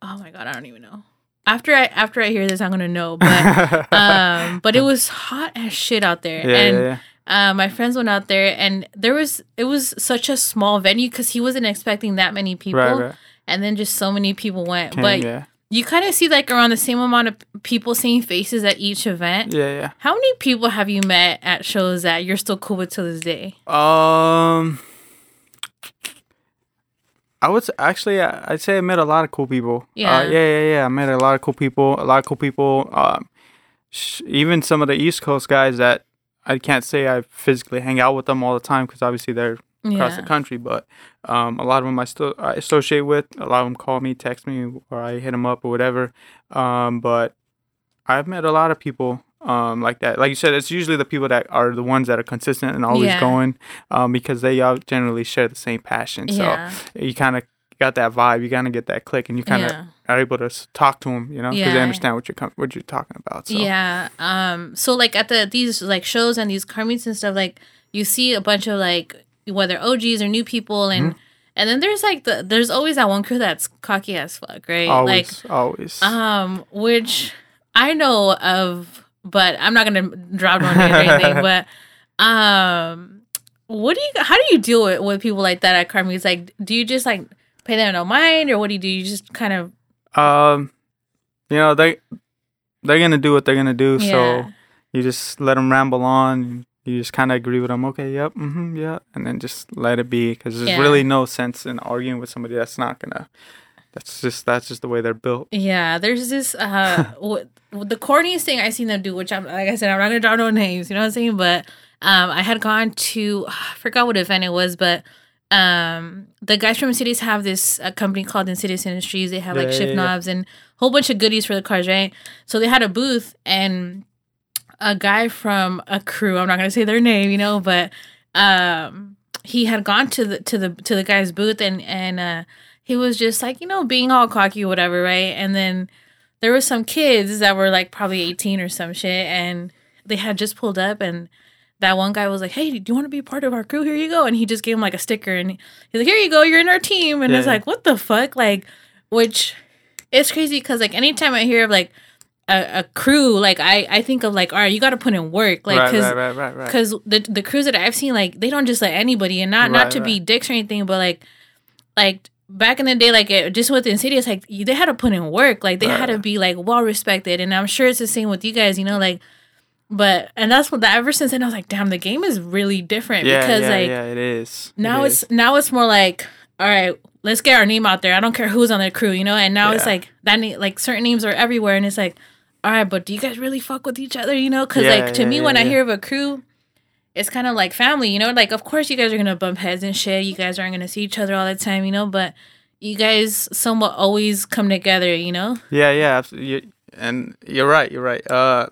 Oh my god, I don't even know. After I after I hear this, I'm gonna know. But um, but it was hot as shit out there, yeah, and yeah, yeah. Uh, my friends went out there, and there was it was such a small venue because he wasn't expecting that many people, Right, right. and then just so many people went. Came, but yeah, you kind of see like around the same amount of people seeing faces at each event. yeah, yeah. How many people have you met at shows that you're still cool with to this day? Um, I would actually, I'd say I met a lot of cool people. Yeah. uh, yeah, yeah, yeah. I met a lot of cool people. A lot of cool people. Um, sh- even some of the East Coast guys that I can't say I physically hang out with them all the time because obviously they're across the country. But um, a lot of them I still I associate with. A lot of them call me, text me, or I hit them up or whatever. Um, but I've met a lot of people um, like that. Like you said, it's usually the people that are the ones that are consistent and always Yeah. going um, because they all generally share the same passion. So Yeah. you kind of got that vibe. You kind of get that click, and you kind of Yeah. are able to talk to them. You know, because they understand what you're com- what you're talking about. So Yeah. Um. So like at the these like shows and these car meets and stuff, like you see a bunch of like whether OGs or new people, and Mm-hmm. and then there's like the there's always that one crew that's cocky as fuck, right? Like always, always. um, which I know of, but I'm not gonna drop no names or anything. But um, what do you? How do you deal with with people like that at car meets? Like, do you just like pay them no mind, or what do you do? You just kind of um, you know they they're gonna do what they're gonna do. yeah. So you just let them ramble on. You just kind of agree with them. Okay, yep, mm-hmm, yeah, and then just let it be because there's Yeah. really no sense in arguing with somebody that's not gonna. That's just that's just the way they're built. Yeah, there's this uh what, the corniest thing I've seen them do, which I'm like I said, I'm not gonna drop no names, you know what I'm saying? But um I had gone to I forgot what event it was, but um the guys from Cities have this uh, company called Insidious Industries. They have like Yeah, shift yeah, yeah. knobs and a whole bunch of goodies for the cars, right? So they had a booth and a guy from a crew, I'm not gonna say their name, you know, but um he had gone to the to the to the guy's booth and and uh he was just like you know being all cocky or whatever right and then there was some kids that were like probably 18 or some shit and they had just pulled up and that one guy was like hey do you want to be part of our crew? Here you go. And he just gave him like a sticker and he's like here you go you're in our team. And Yeah, it's like what the fuck? Like which it's crazy because like anytime i hear of like a, a crew like i i think of like all right you got to put in work like right, because right, right, right, right. because the the crews that I've seen, like they don't just let anybody, and not not Right, to be dicks or anything, but like like back in the day, like it, just with Insidious, like they had to put in work, like they had to be like well respected, and I'm sure it's the same with you guys, you know, like. But and that's what that ever since then I was like, damn, the game is really different yeah, because yeah, like yeah, it is. It now is. it's now it's more like all right let's get our name out there i don't care who's on the crew you know and now it's like that na- like certain names are everywhere and it's like all right but do you guys really fuck with each other you know because Yeah, like to yeah, me yeah, when i hear of a crew it's kind of like family you know like of course you guys are gonna bump heads and shit you guys aren't gonna see each other all the time you know but you guys somewhat always come together you know Yeah, yeah, absolutely. And you're right. You're right. Uh,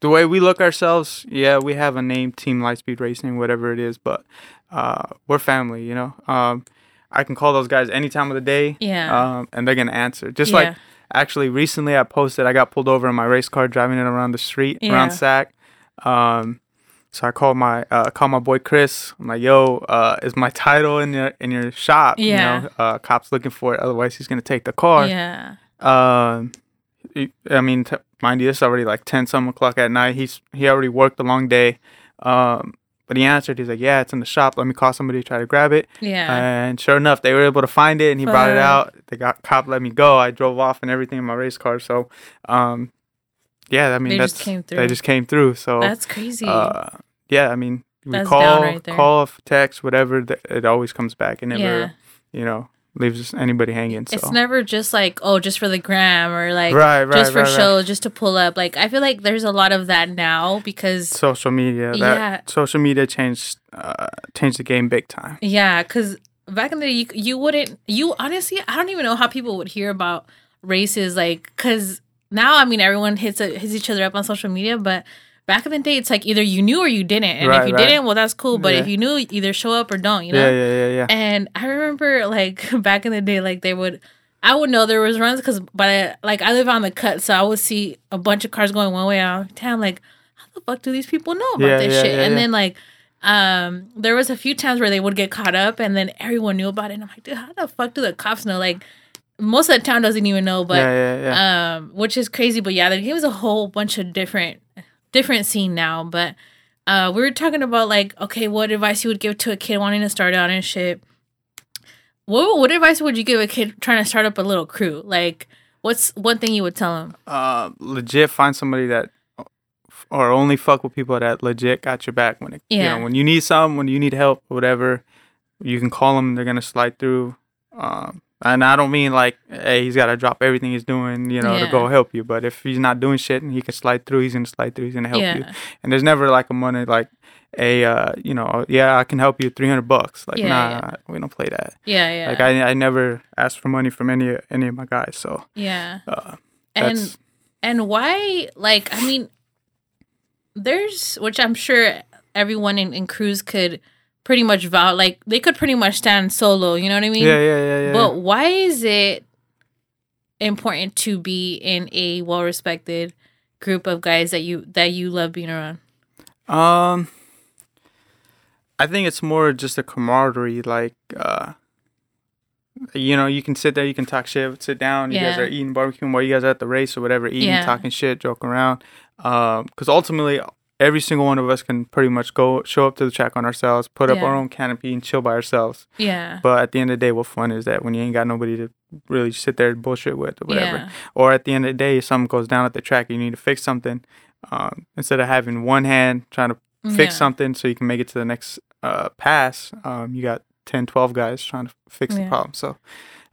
the way we look ourselves, yeah, we have a name, Team Lightspeed Racing, whatever it is, but uh, we're family. You know, um, I can call those guys any time of the day, yeah um, and they're gonna answer. Just Yeah. like actually recently, I posted I got pulled over in my race car driving it around the street Yeah. around Sac. Um, so I called my uh, called my boy Chris. I'm like, "Yo, uh, is my title in your in your shop? Yeah. You know, uh, cops looking for it. Otherwise, he's gonna take the car." yeah Um, I mean, t- mind you, it's already like ten some o'clock at night. He's he already worked a long day. Um, but he answered. He's like, "Yeah, it's in the shop. Let me call somebody to try to grab it." yeah And sure enough, they were able to find it, and he brought it out. The got, cop let me go. I drove off and everything in my race car. So, um, yeah, I mean They that's just came through. they just came through. So that's crazy uh, yeah, I mean, we That's call, right call, text, whatever. th- It always comes back. It never, yeah you know, leaves anybody hanging. So It's never just like oh, just for the gram or like right, right, just for right, show, just to pull up. Like I feel like there's a lot of that now because social media. That Yeah. social media changed uh, changed the game big time. yeah, because back in the day, you, you wouldn't. You honestly, I don't even know how people would hear about races. Like because now, I mean, everyone hits a, hits each other up on social media, but. Back in the day, it's like either you knew or you didn't, and if you right. didn't, well, that's cool. But Yeah. if you knew, either show up or don't. You know. Yeah, yeah, yeah, yeah. And I remember like back in the day, like they would, I would know there was runs because, but I, like I live on the cut, so I would see a bunch of cars going one way out of town. Like, how the fuck do these people know about Yeah, this yeah, shit? yeah, and then like, um, there was a few times where they would get caught up, and then everyone knew about it. And I'm like, dude, how the fuck do the cops know? Like, most of the town doesn't even know, but um, which is crazy. But yeah, the game is a whole bunch of different, different scene now. But uh, we were talking about like, okay, what advice you would give to a kid wanting to start out and shit. What what advice would you give a kid trying to start up a little crew? Like, what's one thing you would tell him? uh, legit find somebody that or only fuck with people that legit got your back when it you Yeah. know when you need something when you need help whatever you can call them they're gonna slide through Um, and I don't mean like, hey, he's got to drop everything he's doing, you know, to go help you. But if he's not doing shit and he can slide through, he's gonna slide through. He's gonna help you. And there's never like a money like, a uh, you know, yeah, I can help you, three hundred bucks. Like, Yeah, nah, yeah. we don't play that. Yeah, yeah. Like, I I never asked for money from any any of my guys. So yeah. uh, And and why like I mean there's which I'm sure everyone in, in crews could pretty much vow like they could pretty much stand solo, you know what I mean? yeah, yeah, yeah, yeah. But why is it important to be in a well respected group of guys that you that you love being around? Um, I think it's more just a camaraderie. Like, uh, you know, you can sit there, you can talk shit, sit down. You guys are eating barbecue while you guys are at the race or whatever, eating, Yeah. talking shit, joking around. Um, because ultimately, every single one of us can pretty much go show up to the track on ourselves, put up our own canopy, and chill by ourselves. Yeah. But at the end of the day, what fun is that when you ain't got nobody to really sit there and bullshit with or whatever? Yeah. or at the end of the day, if something goes down at the track, you need to fix something. Um, instead of having one hand trying to fix Yeah. something so you can make it to the next uh, pass, um, you got 10, 12 guys trying to fix the problem. So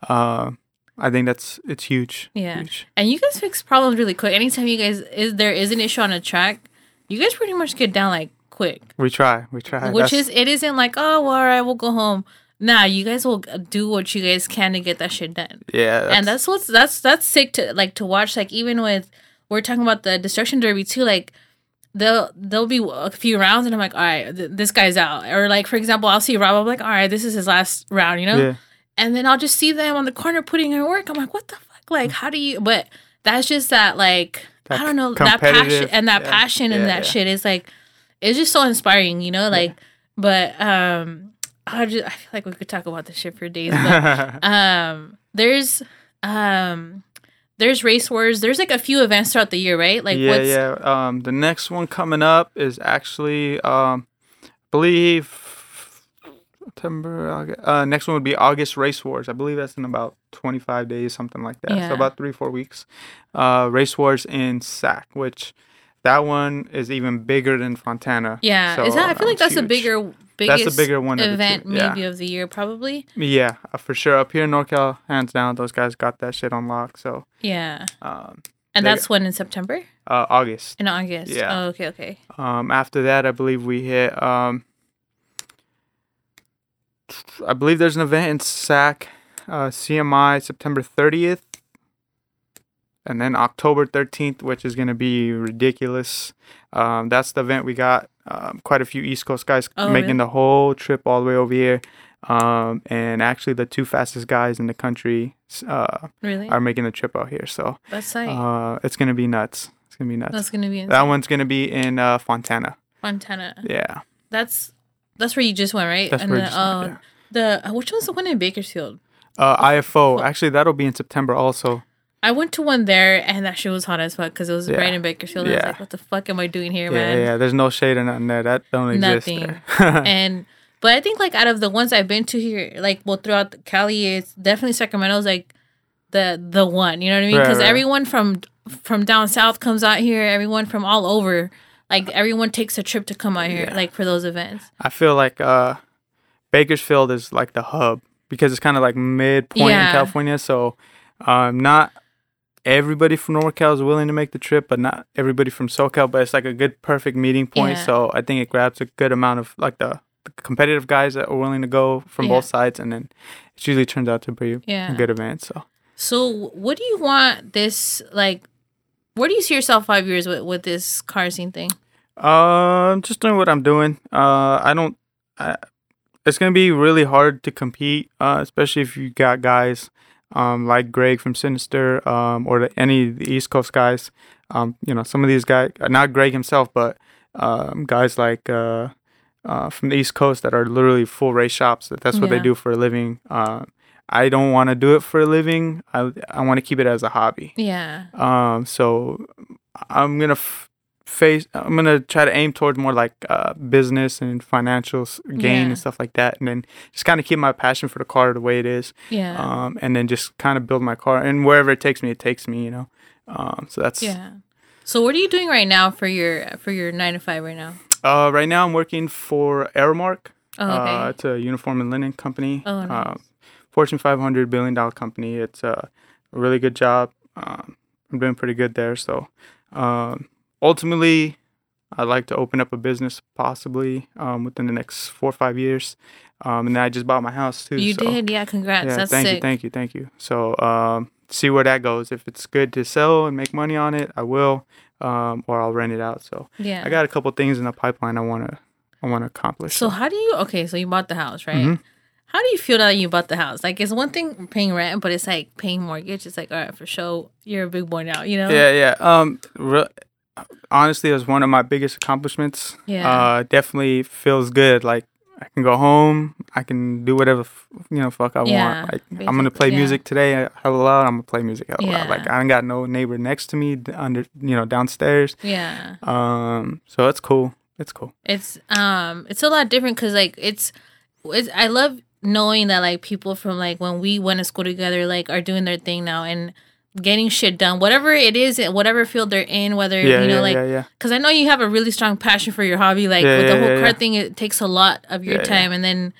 uh, I think that's it's huge. Yeah. Huge. And you guys fix problems really quick. Anytime you guys is there is an issue on a track, you guys pretty much get down like quick. We try. We try. Which That's- is it isn't like, oh well, all right, we'll go home. Nah, you guys will do what you guys can to get that shit done. yeah. and that's what's that's that's sick to like to watch like even with we're talking about the destruction derby too like they'll there'll be a few rounds and i'm like all right th- this guy's out or like for example i'll see rob i'm like all right this is his last round you know yeah. and then i'll just see them on the corner putting in work i'm like what the fuck like mm. how do you but that's just that like That i don't know that passion and that yeah, passion and yeah, that yeah. shit is like it's just so inspiring you know like but um i just i feel like we could talk about this shit for days but um there's um there's race wars. There's like a few events throughout the year right? Like yeah, what's yeah. Um, the next one coming up is actually, um, I believe September. August, uh, next one would be August Race Wars. I believe that's in about 25 days, something like that. Yeah. So about three, four weeks. Uh, Race Wars in Sac, which that one is even bigger than Fontana. yeah So, is that i feel like that's huge. bigger biggest That's the bigger one of event yeah. maybe of the year probably Yeah, uh, for sure. Up here in NorCal, hands down, those guys got that shit on lock. So, yeah um, and They- that's when in september uh, August. in august Yeah. oh, okay okay Um, after that, I believe we hit. Um, I believe there's an event in SAC, uh, CMI, September 30th, and then October 13th, which is gonna be ridiculous. Um, that's the event we got. Um, quite a few East Coast guys Oh, making really? the whole trip all the way over here. Um, and actually, the two fastest guys in the country uh, really are making the trip out here. So that's uh, it's gonna be nuts. It's gonna be nuts. that's gonna be insane. that one's gonna be in uh, Fontana. fontana Yeah. that's that's where you just went right That's and where the, I just went, uh, the uh, which one's the one in bakersfield Uh, IFO. Actually, that'll be in September also. I went to one there and that shit was hot as fuck because it was Yeah. right in Bakersfield. I was Yeah. like, what the fuck am I doing here, Yeah, man? yeah. There's no shade or nothing there. That don't exist Nothing. And but I think like out of the ones I've been to here, like well throughout Cali, it's definitely Sacramento's like the the one. You know what I mean? Right, Because right. everyone from from down south comes out here. Everyone from all over, like everyone takes a trip to come out here, Yeah. like for those events. I feel like uh, Bakersfield is like the hub because it's kind of like midpoint Yeah. in California. So, um, not everybody from NorCal is willing to make the trip, but not everybody from SoCal. But it's like a good, perfect meeting point. Yeah. So I think it grabs a good amount of like the, the competitive guys that are willing to go from Yeah. both sides, and then it usually turns out to be Yeah. a good event. So. So what do you want this like? Where do you see yourself five years with with this car scene thing? Um, just doing what I'm doing. Uh, I don't. I, it's gonna be really hard to compete, uh, especially if you got guys, um, like Greg from Sinister, um, or the, any of the East Coast guys. Um, you know, some of these guys, not Greg himself, but um, guys like uh, uh, from the East Coast that are literally full race shops. That that's what Yeah. they do for a living. Uh, I don't want to do it for a living. I I want to keep it as a hobby. Yeah. Um, so I'm gonna f- face. I'm gonna try to aim towards more like uh, business and financial gain Yeah. and stuff like that, and then just kind of keep my passion for the car the way it is. Yeah. Um, and then just kind of build my car, and wherever it takes me, it takes me. You know. Um, so that's Yeah. So what are you doing right now for your for your nine to five right now? Uh, right now I'm working for Aramark. Oh, okay. Uh, it's a uniform and linen company. Oh, nice. Uh, Fortune 500 billion dollar company. It's uh, a really good job. Um, I'm doing pretty good there. So um, ultimately, I'd like to open up a business possibly um, within the next four or five years. Um, and then I just bought my house too. You so, did, yeah. Congrats. Yeah, That's thank sick. you, thank you, thank you. So um, see where that goes. If it's good to sell and make money on it, I will, um, or I'll rent it out. So yeah. I got a couple things in the pipeline I wanna I wanna accomplish. So how do you? Okay, so you bought the house, right? Mhm. How do you feel that you bought the house? Like it's one thing paying rent, but it's like paying mortgage. It's like all right, for sure, you're a big boy now. You know? Yeah, yeah. Um, re- honestly, it was one of my biggest accomplishments. Yeah. Uh, definitely feels good. Like I can go home. I can do whatever f- you know fuck I Yeah, want. Like I'm gonna play yeah. music today. uh, Hella loud. I'm gonna play music hella loud. Yeah. Like I ain't got no neighbor next to me d- under you know downstairs. Yeah. Um, so it's cool. It's cool. It's um, it's a lot different because like it's, it's I love knowing that like people from like when we went to school together like are doing their thing now and getting shit done whatever it is whatever field they're in whether Yeah, you know yeah, like yeah, yeah. because I know you have a really strong passion for your hobby. Like with the whole yeah, car yeah. thing, it takes a lot of your time, and then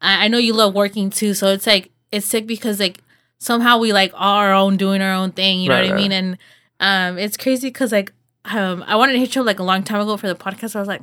I, I know you love working too. So it's like it's sick because like somehow we like are our own doing our own thing. You know Right, what I mean? And um, it's crazy because like um, I wanted to hit you up like a long time ago for the podcast. I was like,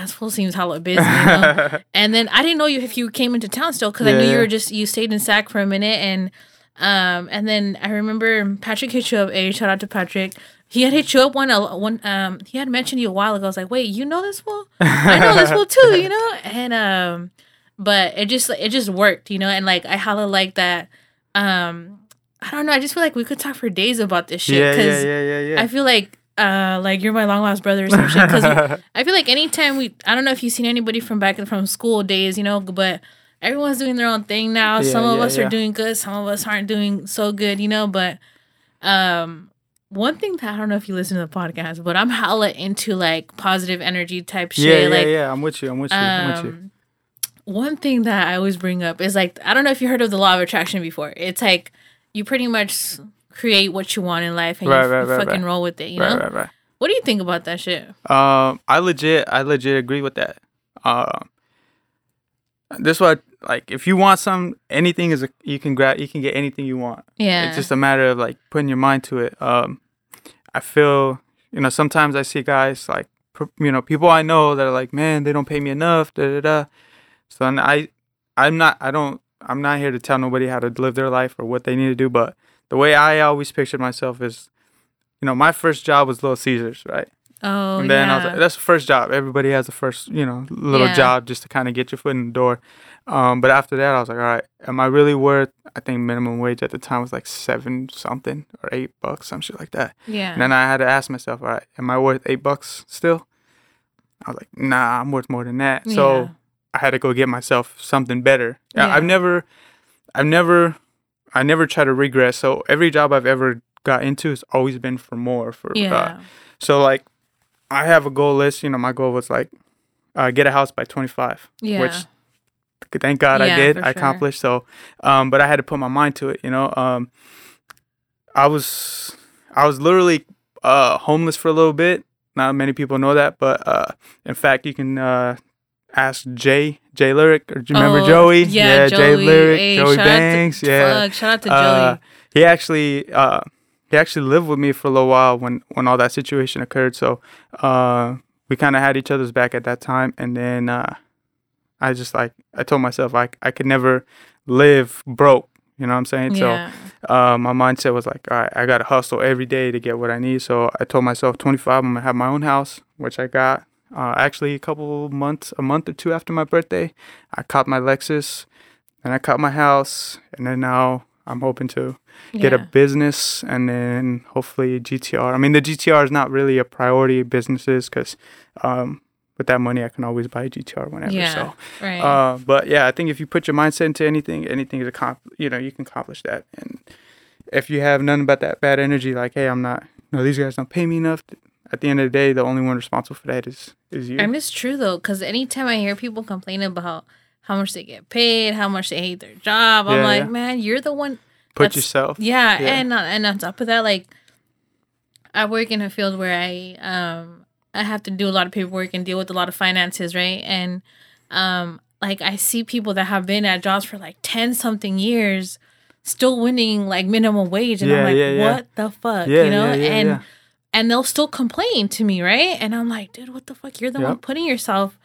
this seems hella busy. You know? and then I didn't know you if you came into town still because I knew you were just you stayed in Sac for a minute and. Um, and then I remember Patrick hit you up. A shout out to Patrick. He had hit you up one uh, one. Um, he had mentioned you a while ago. I was like, wait, you know this fool? I know this fool too. You know, and um, but it just it just worked, you know, and like I hella like that. Um, I don't know. I just feel like we could talk for days about this shit yeah, yeah, because yeah, yeah, yeah. I feel like uh like you're my long lost brother or some shit because I feel like anytime we I don't know if you've seen anybody from back from school days, you know, but everyone's doing their own thing now. Yeah, some of yeah, us yeah. are doing good, some of us aren't doing so good, you know, but um one thing that I don't know if you listen to the podcast, but I'm hella into like positive energy type shit. yeah, yeah, like yeah. I'm with you. I'm with you. I'm with you. um, one thing that I always bring up is like I don't know if you heard of the law of attraction before. It's like you pretty much create what you want in life and Right, you, right, you right, fucking roll with it. You know. right, right. What do you think about that shit? Um, I legit, I legit agree with that. Um, this what like if you want some anything is a you can grab you can get anything you want. Yeah. It's just a matter of like putting your mind to it. Um, I feel you know sometimes I see guys like you know people I know that are like man they don't pay me enough da da da. So and I I'm not I don't I'm not here to tell nobody how to live their life or what they need to do. But the way I always pictured myself is, you know, my first job was Little Caesars, right? oh and then yeah. I was like, that's the first job. Everybody has the first, you know, little Yeah. job just to kind of get your foot in the door. Um, but after that, I was like, all right, am I really worth? I think minimum wage at the time was like seven something or eight bucks, some shit like that. yeah. And then I had to ask myself, all right, am I worth eight bucks still? I was like, nah, I'm worth more than that. Yeah. So I had to go get myself something better. Yeah. I've never, I've never, I never try to regress. So every job I've ever got into has always been for more. For uh, yeah. so like, I have a goal list. You know, my goal was like, uh, get a house by 25, yeah. which thank God Yeah, I did. I sure. accomplished. So, um, but I had to put my mind to it. You know, um, I was, I was literally uh homeless for a little bit. Not many people know that, but uh, in fact, you can uh ask Jay Jay Lyric. Or do you remember Oh, Joey? Yeah, Jay Joey. Lyric, Hey, Joey out to- Banks. yeah, Fuck, shout out to uh, Joey. he actually uh, he actually lived with me for a little while when when all that situation occurred. So uh, we kind of had each other's back at that time, and then uh, I just like I told myself I I could never live broke. You know what I'm saying? Yeah. So uh, my mindset was like, all right, I gotta hustle every day to get what I need. So I told myself, 25, I'm gonna have my own house, which I got. Uh, actually, a couple months, a month or two after my birthday, I caught my Lexus, and I caught my house, and then now I'm hoping to get a business and then hopefully GTR. I mean, the GTR is not really a priority businesses because um, with that money, I can always buy a GTR whenever. Yeah. So, right. uh, but yeah, I think if you put your mindset into anything, anything is accom- you know, you can accomplish that. And if you have none but that bad energy, like, hey, I'm not, no, these guys don't pay me enough. At the end of the day, the only one responsible for that is is you. I mean, it's true though, because anytime I hear people complain about how much they get paid, how much they hate their job, I'm Yeah, like, yeah. man, you're the one. put yourself. Yeah, Yeah. and and on top of that, like, I work in a field where I um I have to do a lot of paperwork and deal with a lot of finances, right? And um like I see people that have been at jobs for like ten something years, still winning like minimum wage, and I'm like, what the fuck, you know? and. And they'll still complain to me, right? And I'm like, dude, what the fuck? You're the one putting yourself.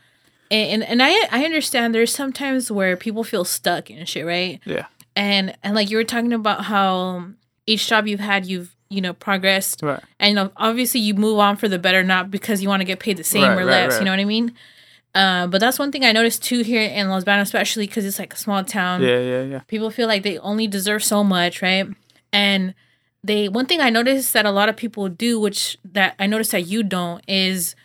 And, and and I I understand there's sometimes where people feel stuck and shit, right? Yeah. And and like you were talking about how each job you've had, you've you know progressed, Right. and you know, obviously you move on for the better, not because you want to get paid the same Right, or right, less. You know what I mean? Uh, but that's one thing I noticed too here in Los Banos, especially because it's like a small town Yeah, yeah, yeah. people feel like they only deserve so much, right? And they one thing I noticed that a lot of people do, which that I noticed that you don't, is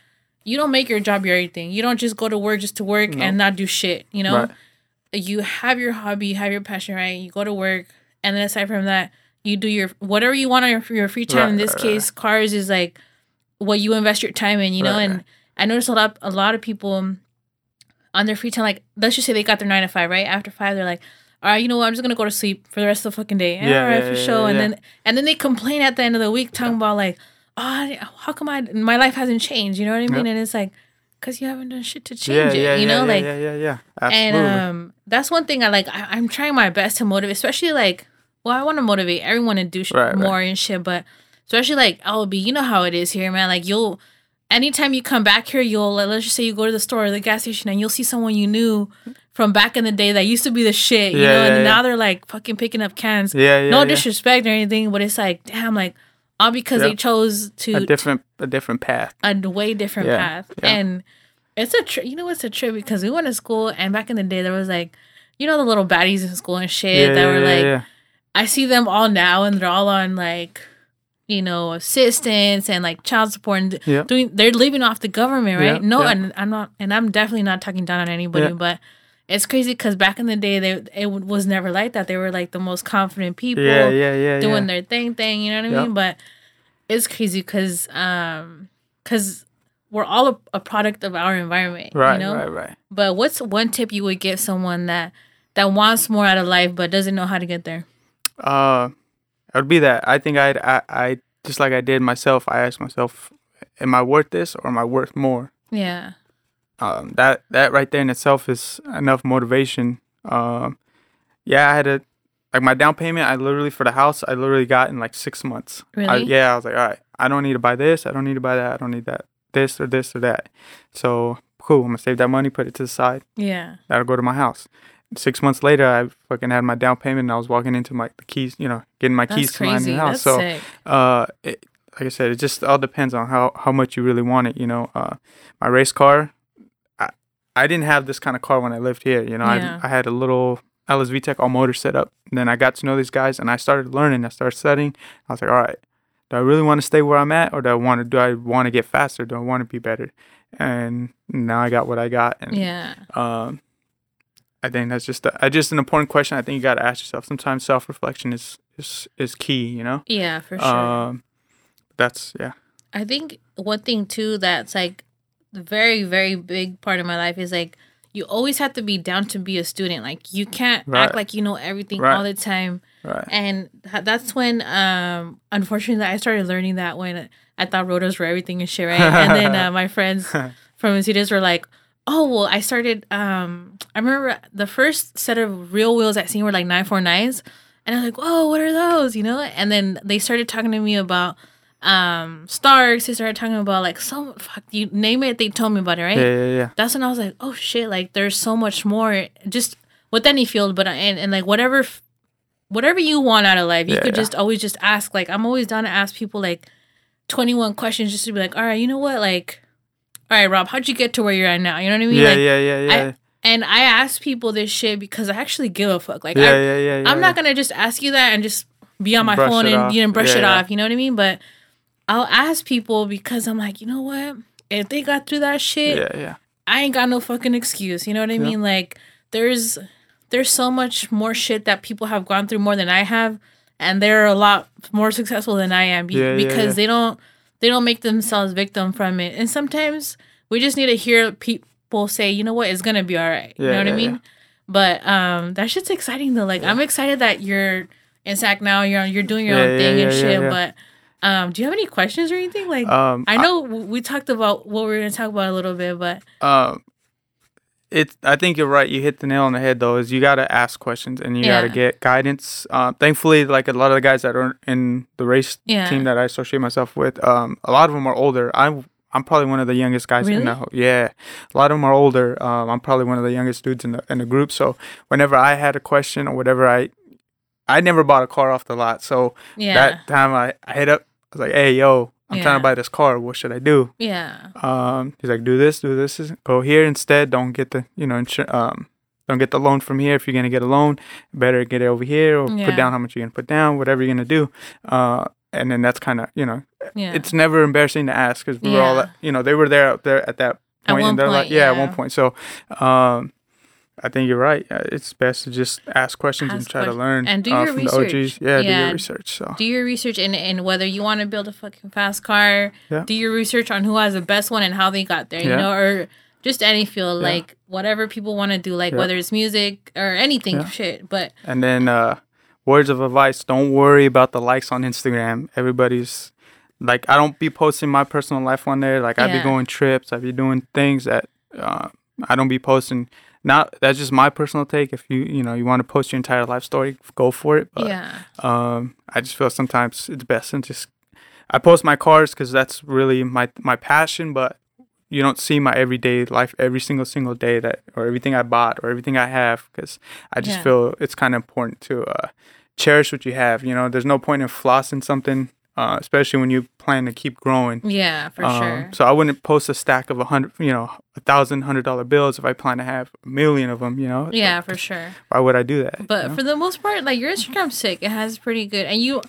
you don't make your job your everything. You don't just go to work just to work No. and not do shit. You know, Right. you have your hobby, you have your passion, right? You go to work, and then aside from that, you do your whatever you want on your, your free time. Right, in this right, case, cars is like what you invest your time in. You know, and. I noticed a lot a lot of people on their free time, like let's just say they got their nine to five, right? After five, they're like, all right, you know what? I'm just gonna go to sleep for the rest of the fucking day. Yeah, Yeah, all right, yeah, for sure. And then and then they complain at the end of the week, talking about like, oh, how come I my life hasn't changed? You know what I mean? And it's like, cause you haven't done shit to change it. You know, yeah, like yeah, yeah, yeah. and um, that's one thing I like. I, I'm trying my best to motivate, especially like, well, I want to motivate everyone to do sh- Right, right. more and shit, but especially like LB, you know how it is here, man. Like you'll, anytime you come back here, you'll let's just say you go to the store or the gas station and you'll see someone you knew from back in the day that used to be the shit, you Yeah, know, yeah, and yeah. now they're like fucking picking up cans. yeah, yeah. no disrespect or anything, but it's like, damn, like all because they chose to a different, a different path. a way different path. And it's a trip. You know, it's a trip because we went to school, and back in the day, there was like, you know, the little baddies in school and shit that were like. I see them all now, and they're all on like, you know, assistance and like child support and Yeah. doing. They're living off the government, right? Yeah, no, yeah. and I'm not, and I'm definitely not talking down on anybody, but. It's crazy because back in the day, they it was never like that. They were like the most confident people Yeah, yeah, yeah, doing their thing thing you know what i mean but it's crazy because um because we're all a, a product of our environment Right, you know right, right. but what's one tip you would give someone that that wants more out of life but doesn't know how to get there Uh, it would be that. I think I'd, I, I just like I did myself. I asked myself, "Am I worth this, or am I worth more?" yeah um, that that right there in itself is enough motivation. Um, yeah, I had a like my down payment. I literally for the house, I literally got in like six months. I, Really? yeah, I was like, all right, I don't need to buy this. I don't need to buy that. I don't need that. This or this or that. So cool. I'm gonna save that money, put it to the side. yeah That'll go to my house. Six months later, I fucking had my down payment, and I was walking into my the keys, you know, getting my keys that's to my new house. that's so sick. uh it, like i said it just all depends on how how much you really want it you know. Uh my race car i i didn't have this kind of car when i lived here you know. Yeah. I, I had a little ls VTEC all motor set up. And then i got to know these guys and i started learning. I started studying. I was like all right do i really want to stay where i'm at or do i want to do i want to get faster? Do i want to be better? And now i got what i got and yeah. um I think that's just a, just an important question. I think you got to ask yourself. Sometimes self reflection is, is is key. You know. yeah for sure Um, that's yeah, I think one thing too that's like the very very big part of my life is like you always have to be down to be a student. Like you can't Right. act like you know everything Right. all the time. right. And that's when um unfortunately I started learning that when I thought Rotas were everything and shit, right? and then uh, my friends from Mercedes were like, "Oh, well, I started um I remember the first set of real wheels I seen were like 949s." And I was like, whoa what are those?" you know? And then they started talking to me about um Starks, they started talking about like some fuck you name it, they told me about it, right? Yeah, yeah, yeah. that's when I was like, oh shit, like there's so much more just with any field, but and, and like whatever, whatever you want out of life, you Yeah, could yeah. just always just ask. Like I'm always down to ask people like 21 questions just to be like, all right, you know what, like, all right, Rob, how'd you get to where you're at now? You know what I mean? Yeah, like, yeah, yeah, yeah. And I ask people this shit because I actually give a fuck. Like yeah, I, yeah, yeah, yeah. I'm not gonna just ask you that and just be on my Brush phone and you know brush Yeah, it yeah. off. You know what I mean? But I'll ask people because I'm like, you know what? If they got through that shit, Yeah, yeah. I ain't got no fucking excuse. You know what I mean? Like there's there's so much more shit that people have gone through more than I have, and they're a lot more successful than I am be- Yeah, yeah, because they don't they don't make themselves victim from it. And sometimes we just need to hear people say, you know what, it's gonna be all right. you know what I mean? yeah. But um, that shit's exciting though. Like I'm excited that you're in SAC now. You're you're doing your Yeah, own yeah, thing and yeah, yeah, shit. yeah. But um, do you have any questions or anything? Like Um, I know w- we talked about what we are gonna talk about a little bit, but um it's I think you're right. You hit the nail on the head though. Is you got to ask questions and you got to get guidance. Uh, thankfully, like a lot of the guys that are in the race Yeah. team that I associate myself with, um, a lot of them are older. I'm I'm probably one of the youngest guys in the yeah. A lot of them are older. Um, I'm probably one of the youngest dudes in the in the group. So whenever I had a question or whatever, I I never bought a car off the lot. So Yeah. that time I, I hit up. I was like, hey yo, I'm trying to buy this car. What should I do? yeah. Um, he's like, do this, do this, go here instead. Don't get the, you know, insur- um, don't get the loan from here. If you're gonna get a loan, better get it over here or Yeah. put down how much you're gonna put down, whatever you're gonna do. Uh, and then that's kind of, you know, Yeah. it's never embarrassing to ask because we were all, you know, they were there out there at that At point, one and they're like, point, yeah, at one point. So, um, I think you're right. Uh, It's best to just ask questions and Ask try to learn And do uh, your research. the OGs. Yeah, do your research. So do your research and and whether you want to build a fucking fast car, Yeah. do your research on who has the best one and how they got there, you Yeah. know, or just any field, Yeah. like whatever people want to do, like Yeah. whether it's music or anything, Yeah. shit. But And then uh words of advice, don't worry about the likes on Instagram. Everybody's like I don't be posting my personal life on there. Like I be going trips, I be doing things that uh, I don't be posting. Not that's just my personal take. If you you know you want to post your entire life story, go for it. But yeah, um, I just feel sometimes it's best and just I post my cars because that's really my my passion. But you don't see my everyday life every single single day that or everything I bought or everything I have because I just Yeah. feel it's kind of important to uh, cherish what you have. You know, there's no point in flossing something, uh, especially when you plan to keep growing. yeah, for Um, sure. So I wouldn't post a stack of a hundred, you know, a thousand hundred dollar bills if I plan to have a million of them. You know, Yeah, like, for sure. why would I do that? But you know? for the most part, like your Instagram's sick. It has pretty good, and you.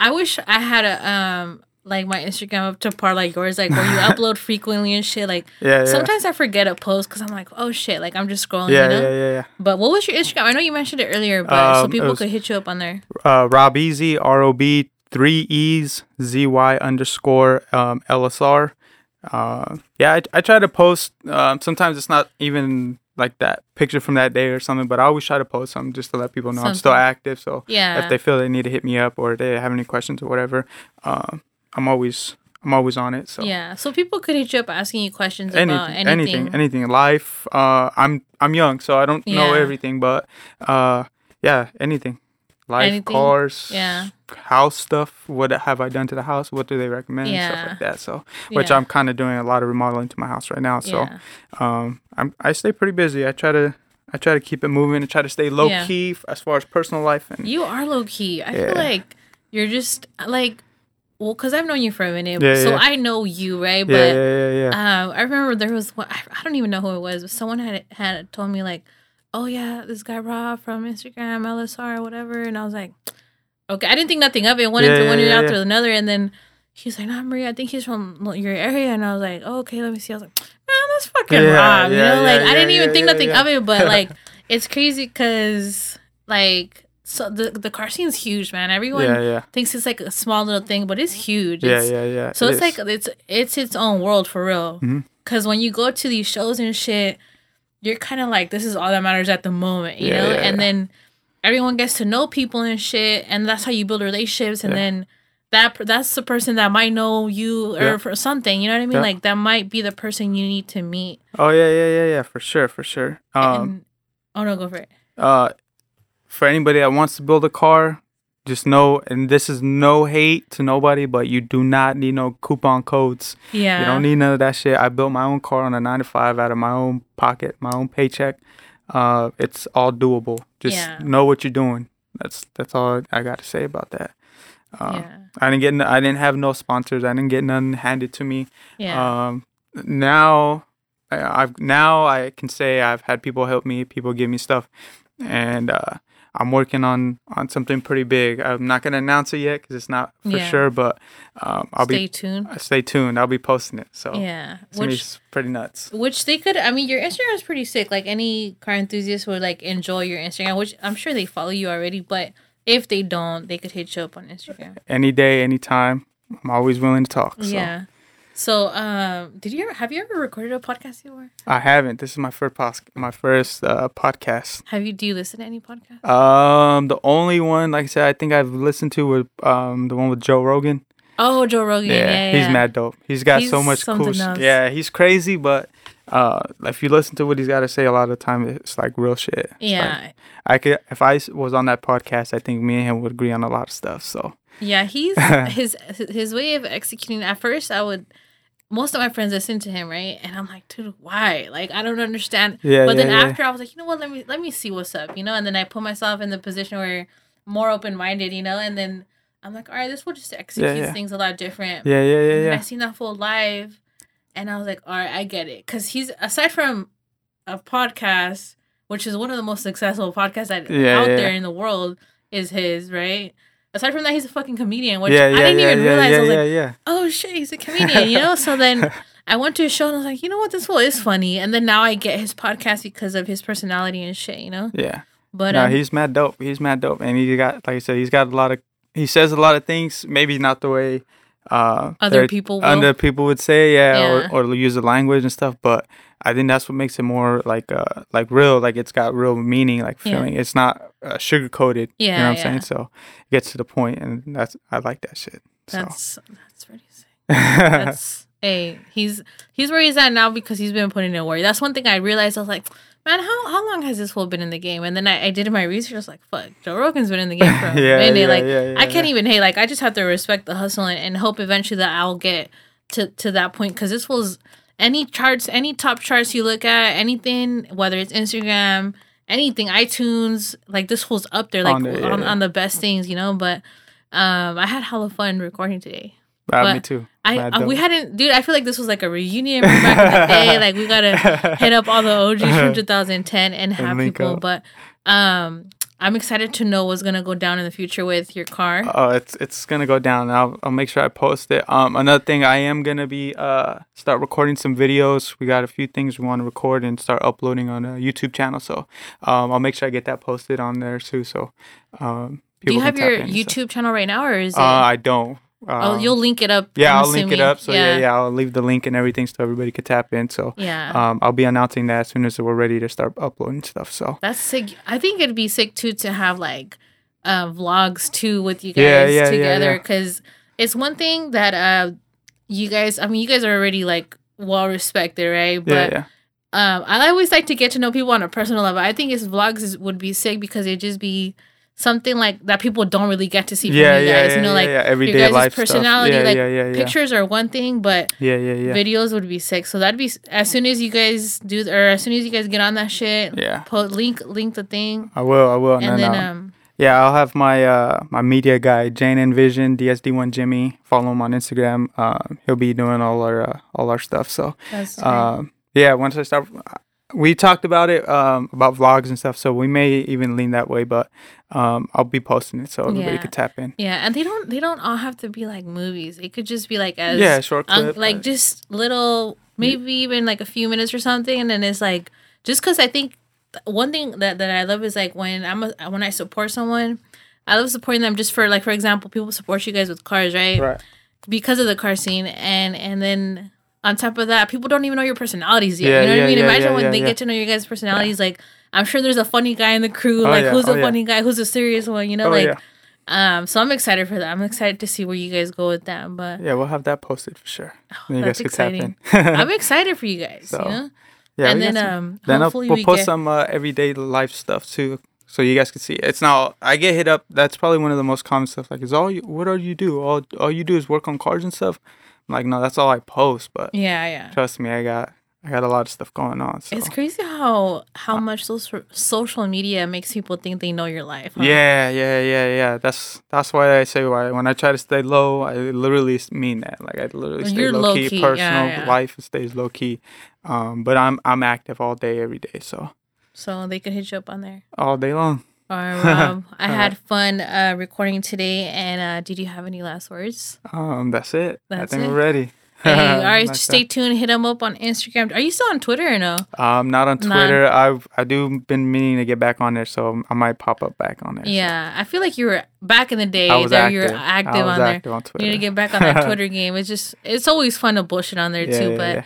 I wish I had a um like my Instagram up to par like yours, like where you upload frequently and shit. Like yeah, yeah. sometimes I forget a post because I'm like, oh shit, like I'm just scrolling. yeah, you know? yeah, yeah, yeah. But what was your Instagram? I know you mentioned it earlier, but so Um, it people was- could hit you up on there. uh, Rob Easy, R O B, three E's, Z Y underscore um, LSR. Uh, yeah, I, I try to post. Um, sometimes it's not even like that picture from that day or something, but I always try to post something just to let people know I'm still active. So Yeah. if they feel they need to hit me up or they have any questions or whatever, um, I'm always I'm always on it. So Yeah. So people could hit you up asking you questions anything, about anything. anything, anything. Life. Uh, I'm I'm young, so I don't know everything, but uh, yeah, anything. Life, Anything, cars, yeah. house stuff. What have I done to the house? What do they recommend? and Yeah. Stuff like that. So, which Yeah. I'm kind of doing a lot of remodeling to my house right now. So, Yeah. um, I'm I stay pretty busy. I try to I try to keep it moving and try to stay low key as far as personal life and You are low key. I feel like you're just like, well, because I've known you for a minute, Yeah, so. I know you, right? yeah, But yeah, yeah, yeah. Um, I remember there was one. I I don't even know who it was, but someone had had told me like, "Oh yeah, this guy Rob from Instagram, LSR, whatever," and I was like, "Okay." I didn't think nothing of it. One Yeah, into yeah, one ear yeah, out yeah. through another, and then he's like, "Nah, Maria, I think he's from your area," and I was like, oh, "Okay, let me see." I was like, "Man, that's fucking Yeah, Rob," you yeah, know? Like yeah, I didn't yeah, even yeah, think yeah, nothing yeah. of it, but like it's crazy because like so the the car scene's huge, man. Everyone yeah, yeah, thinks it's like a small little thing, but it's huge. yeah, It's- yeah, yeah. so It it's like it's it's its own world for real. Mhm. Cause when you go to these shows and shit, you're kind of like, this is all that matters at the moment, you Yeah, know. yeah, and yeah. then everyone gets to know people and shit, and that's how you build relationships. And then that that's the person that might know you or for something. You know what I mean? Like that might be the person you need to meet. oh yeah, yeah, yeah, yeah, for sure, for sure. Um, and, oh no, go for it. uh, for anybody that wants to build a car, just know, and this is no hate to nobody, but you do not need no coupon codes. Yeah. You don't need none of that shit. I built my own car on a nine to five out of my own pocket, my own paycheck. Uh, it's all doable. Just Yeah. know what you're doing. That's that's all I got to say about that. Uh, yeah. I didn't get. n- I didn't have no sponsors. I didn't get none handed to me. Yeah. Um, now, I- I've now I can say I've had people help me. People give me stuff, and uh, I'm working on on something pretty big. I'm not gonna announce it yet because it's not for Yeah. sure. But um, I'll Stay be tuned. uh, stay tuned. I'll be posting it. So Yeah. it's Which pretty nuts. Which they could. I mean, your Instagram is pretty sick. Like any car enthusiast would like enjoy your Instagram, which I'm sure they follow you already. But if they don't, they could hit you up on Instagram. Any day, anytime. I'm always willing to talk. So. Yeah. So, um, did you ever have you ever recorded a podcast before? I haven't. This is my first pos- my first uh, podcast. Have you? Do you listen to any podcast? Um, the only one, like I said, I think I've listened to was um the one with Joe Rogan. Oh, Joe Rogan. Yeah, Yeah, yeah, he's yeah. mad dope. He's got so much cool. else. Yeah, he's crazy, but uh, if you listen to what he's got to say, a lot of the time it's like real shit. It's like- Yeah. I could if I was on that podcast, I think me and him would agree on a lot of stuff. So Yeah, he's his his way of executing. At first, I would most of my friends listen to him, right? And I'm like, dude, why? Like, I don't understand. Yeah, But then yeah, yeah. after, I was like, you know what? Let me let me see what's up, you know. And then I put myself in the position where more open minded, you know. And then I'm like, all right, this will just execute yeah. things a lot different. yeah, yeah, yeah, And I seen that full live, and I was like, all right, I get it, because he's aside from a podcast, which is one of the most successful podcasts that Yeah, out yeah. there in the world, is his right. Aside from that, he's a fucking comedian, which yeah, I didn't yeah, even yeah, realize. yeah, I was yeah, like, yeah. oh shit, he's a comedian, you know. So then I went to his show and I was like, you know what, this fool is funny. And then now I get his podcast because of his personality and shit, you know. Yeah. But no, um, he's mad dope. He's mad dope, and he got like I said, he's got a lot of. He says a lot of things, maybe not the way uh, other people will. other people would say, yeah, Yeah. Or, or use the language and stuff. But I think that's what makes it more like uh like real, like it's got real meaning, like Yeah. feeling. It's not uh, sugar coated. Yeah, you know Yeah, what I'm yeah. saying? So it gets to the point, and that's I like that shit. So that's that's pretty sick. That's hey, he's he's where he's at now because he's been putting in work. That's one thing I realized. I was like, man, how how long has this fool been in the game? And then I, I did my research. I was like, fuck, Joe Rogan's been in the game for a Yeah, minute. yeah, like yeah, yeah, I can't yeah. even hate. Like I just have to respect the hustle and, and hope eventually that I'll get to to that point because this was any charts, any top charts you look at, anything whether it's Instagram. Anything, iTunes, like this fool's up there, like On on, there, yeah, on, yeah. the best things, you know. But um, I had hella fun recording today. Uh, me too. I Mad uh, we hadn't, dude. I feel like this was like a reunion back in the day. Like we gotta hit up all the OGs from 2010 and have link people. up. But um, I'm excited to know what's gonna go down in the future with your car. Oh, it's it's gonna go down. I'll I'll make sure I post it. Um, another thing I am gonna be uh start recording some videos. We got a few things we want to record and start uploading on a YouTube channel. So um, I'll make sure I get that posted on there too. So um, Do you have your in, so. YouTube channel right now, or is it? Uh, I don't. Oh, Um, you'll link it up. Yeah, I'm I'll link it up. So yeah. yeah, I'll leave the link and everything so everybody could tap in. So Yeah. um, I'll be announcing that as soon as we're ready to start uploading stuff. So That's sick. I think it'd be sick too to have like uh vlogs too with you guys Yeah, yeah, yeah, together yeah. because it's one thing that uh you guys. I mean, you guys are already like well respected, right? yeah, But yeah. um, I always like to get to know people on a personal level. I think his vlogs is, would be sick because it'd just be something like that people don't really get to see from Yeah, you guys. yeah, you know, yeah, like yeah, everyday your guys' personality, Yeah, like yeah, yeah, yeah. pictures are one thing, but Yeah, yeah, yeah. videos would be sick. So that'd be as soon as you guys do, or as soon as you guys get on that shit, Yeah. po- link link the thing, I will. I will. and And, then then, um, Yeah, I'll have my uh my media guy Jane Envision DSD1 Jimmy. Follow him on Instagram. Um, he'll be doing all our uh, all our stuff. So um, yeah, once I start, we talked about it um about vlogs and stuff. So we may even lean that way, but um I'll be posting it so everybody Yeah. could tap in. yeah, and they don't they don't all have to be like movies. It could just be like as Yeah, short un- clip. like uh, just little maybe even like a few minutes or something and then it's like just because i think one thing that, that i love is like when i'm a, when i support someone i love supporting them just for like for example people support you guys with cars right, right. because of the car scene and and then on top of that people don't even know your personalities yet Yeah, you know what i mean yeah, imagine yeah, when yeah, they yeah. get to know your guys personalities like i'm sure there's a funny guy in the crew Oh, like yeah, who's oh, the funny guy who's the serious one you know Oh like um so i'm excited for that i'm excited to see where you guys go with that but yeah. We'll have that posted for sure. You Oh, that's guys could tap exciting. in. i'm excited for you guys So, you know yeah, and then um Then hopefully we'll we post get some uh, everyday life stuff too, so you guys can see. It's now I get hit up. That's probably one of the most common stuff. Like, is all you? What do you do? All all you do is work on cars and stuff. I'm like, no, that's all I post. But yeah yeah trust me, I got I got a lot of stuff going on. So. it's crazy how how much social social media makes people think they know your life huh? Yeah, yeah, yeah, yeah. That's that's why I say why when I try to stay low, I literally mean that. Like I literally stay You're low key. low-key, Personal yeah. life stays low key. Um, but I'm I'm active all day, every day. So so they could hit you up on there all day long. all right rob i had fun uh recording today and uh did you have any last words Um, that's it. I That's think it? we're ready. hey, all right Like stay tuned hit them up on instagram are you still on twitter or no Um, not on. Twitter. I've I do been meaning to get back on there, so I might pop up back on there. so. yeah i feel like you were back in the day I was there active. you're active I was on there active on Twitter. you need to get back on that twitter game it's just it's always fun to bullshit on there Yeah, too yeah, but yeah.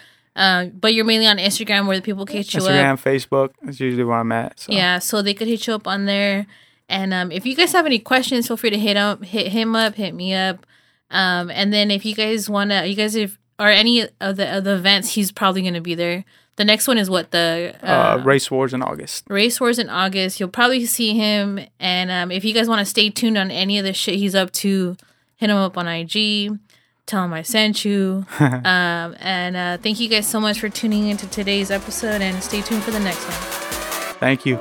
um but you're mainly on instagram where the people hit you up Instagram, Facebook. That's usually where I'm at. So. Yeah, so they could hit you up on there. And um, if you guys have any questions, feel free to hit up, hit him up, hit me up. Um, and then if you guys wanna, you guys if or any of the of the events, he's probably gonna be there. The next one is what the Uh, Race Wars in August. Race Wars in August. You'll probably see him. And um, if you guys want to stay tuned on any of the shit he's up to, hit him up on IG. Tell him I sent you. um, and uh, thank you guys so much for tuning into today's episode. And stay tuned for the next one. Thank you.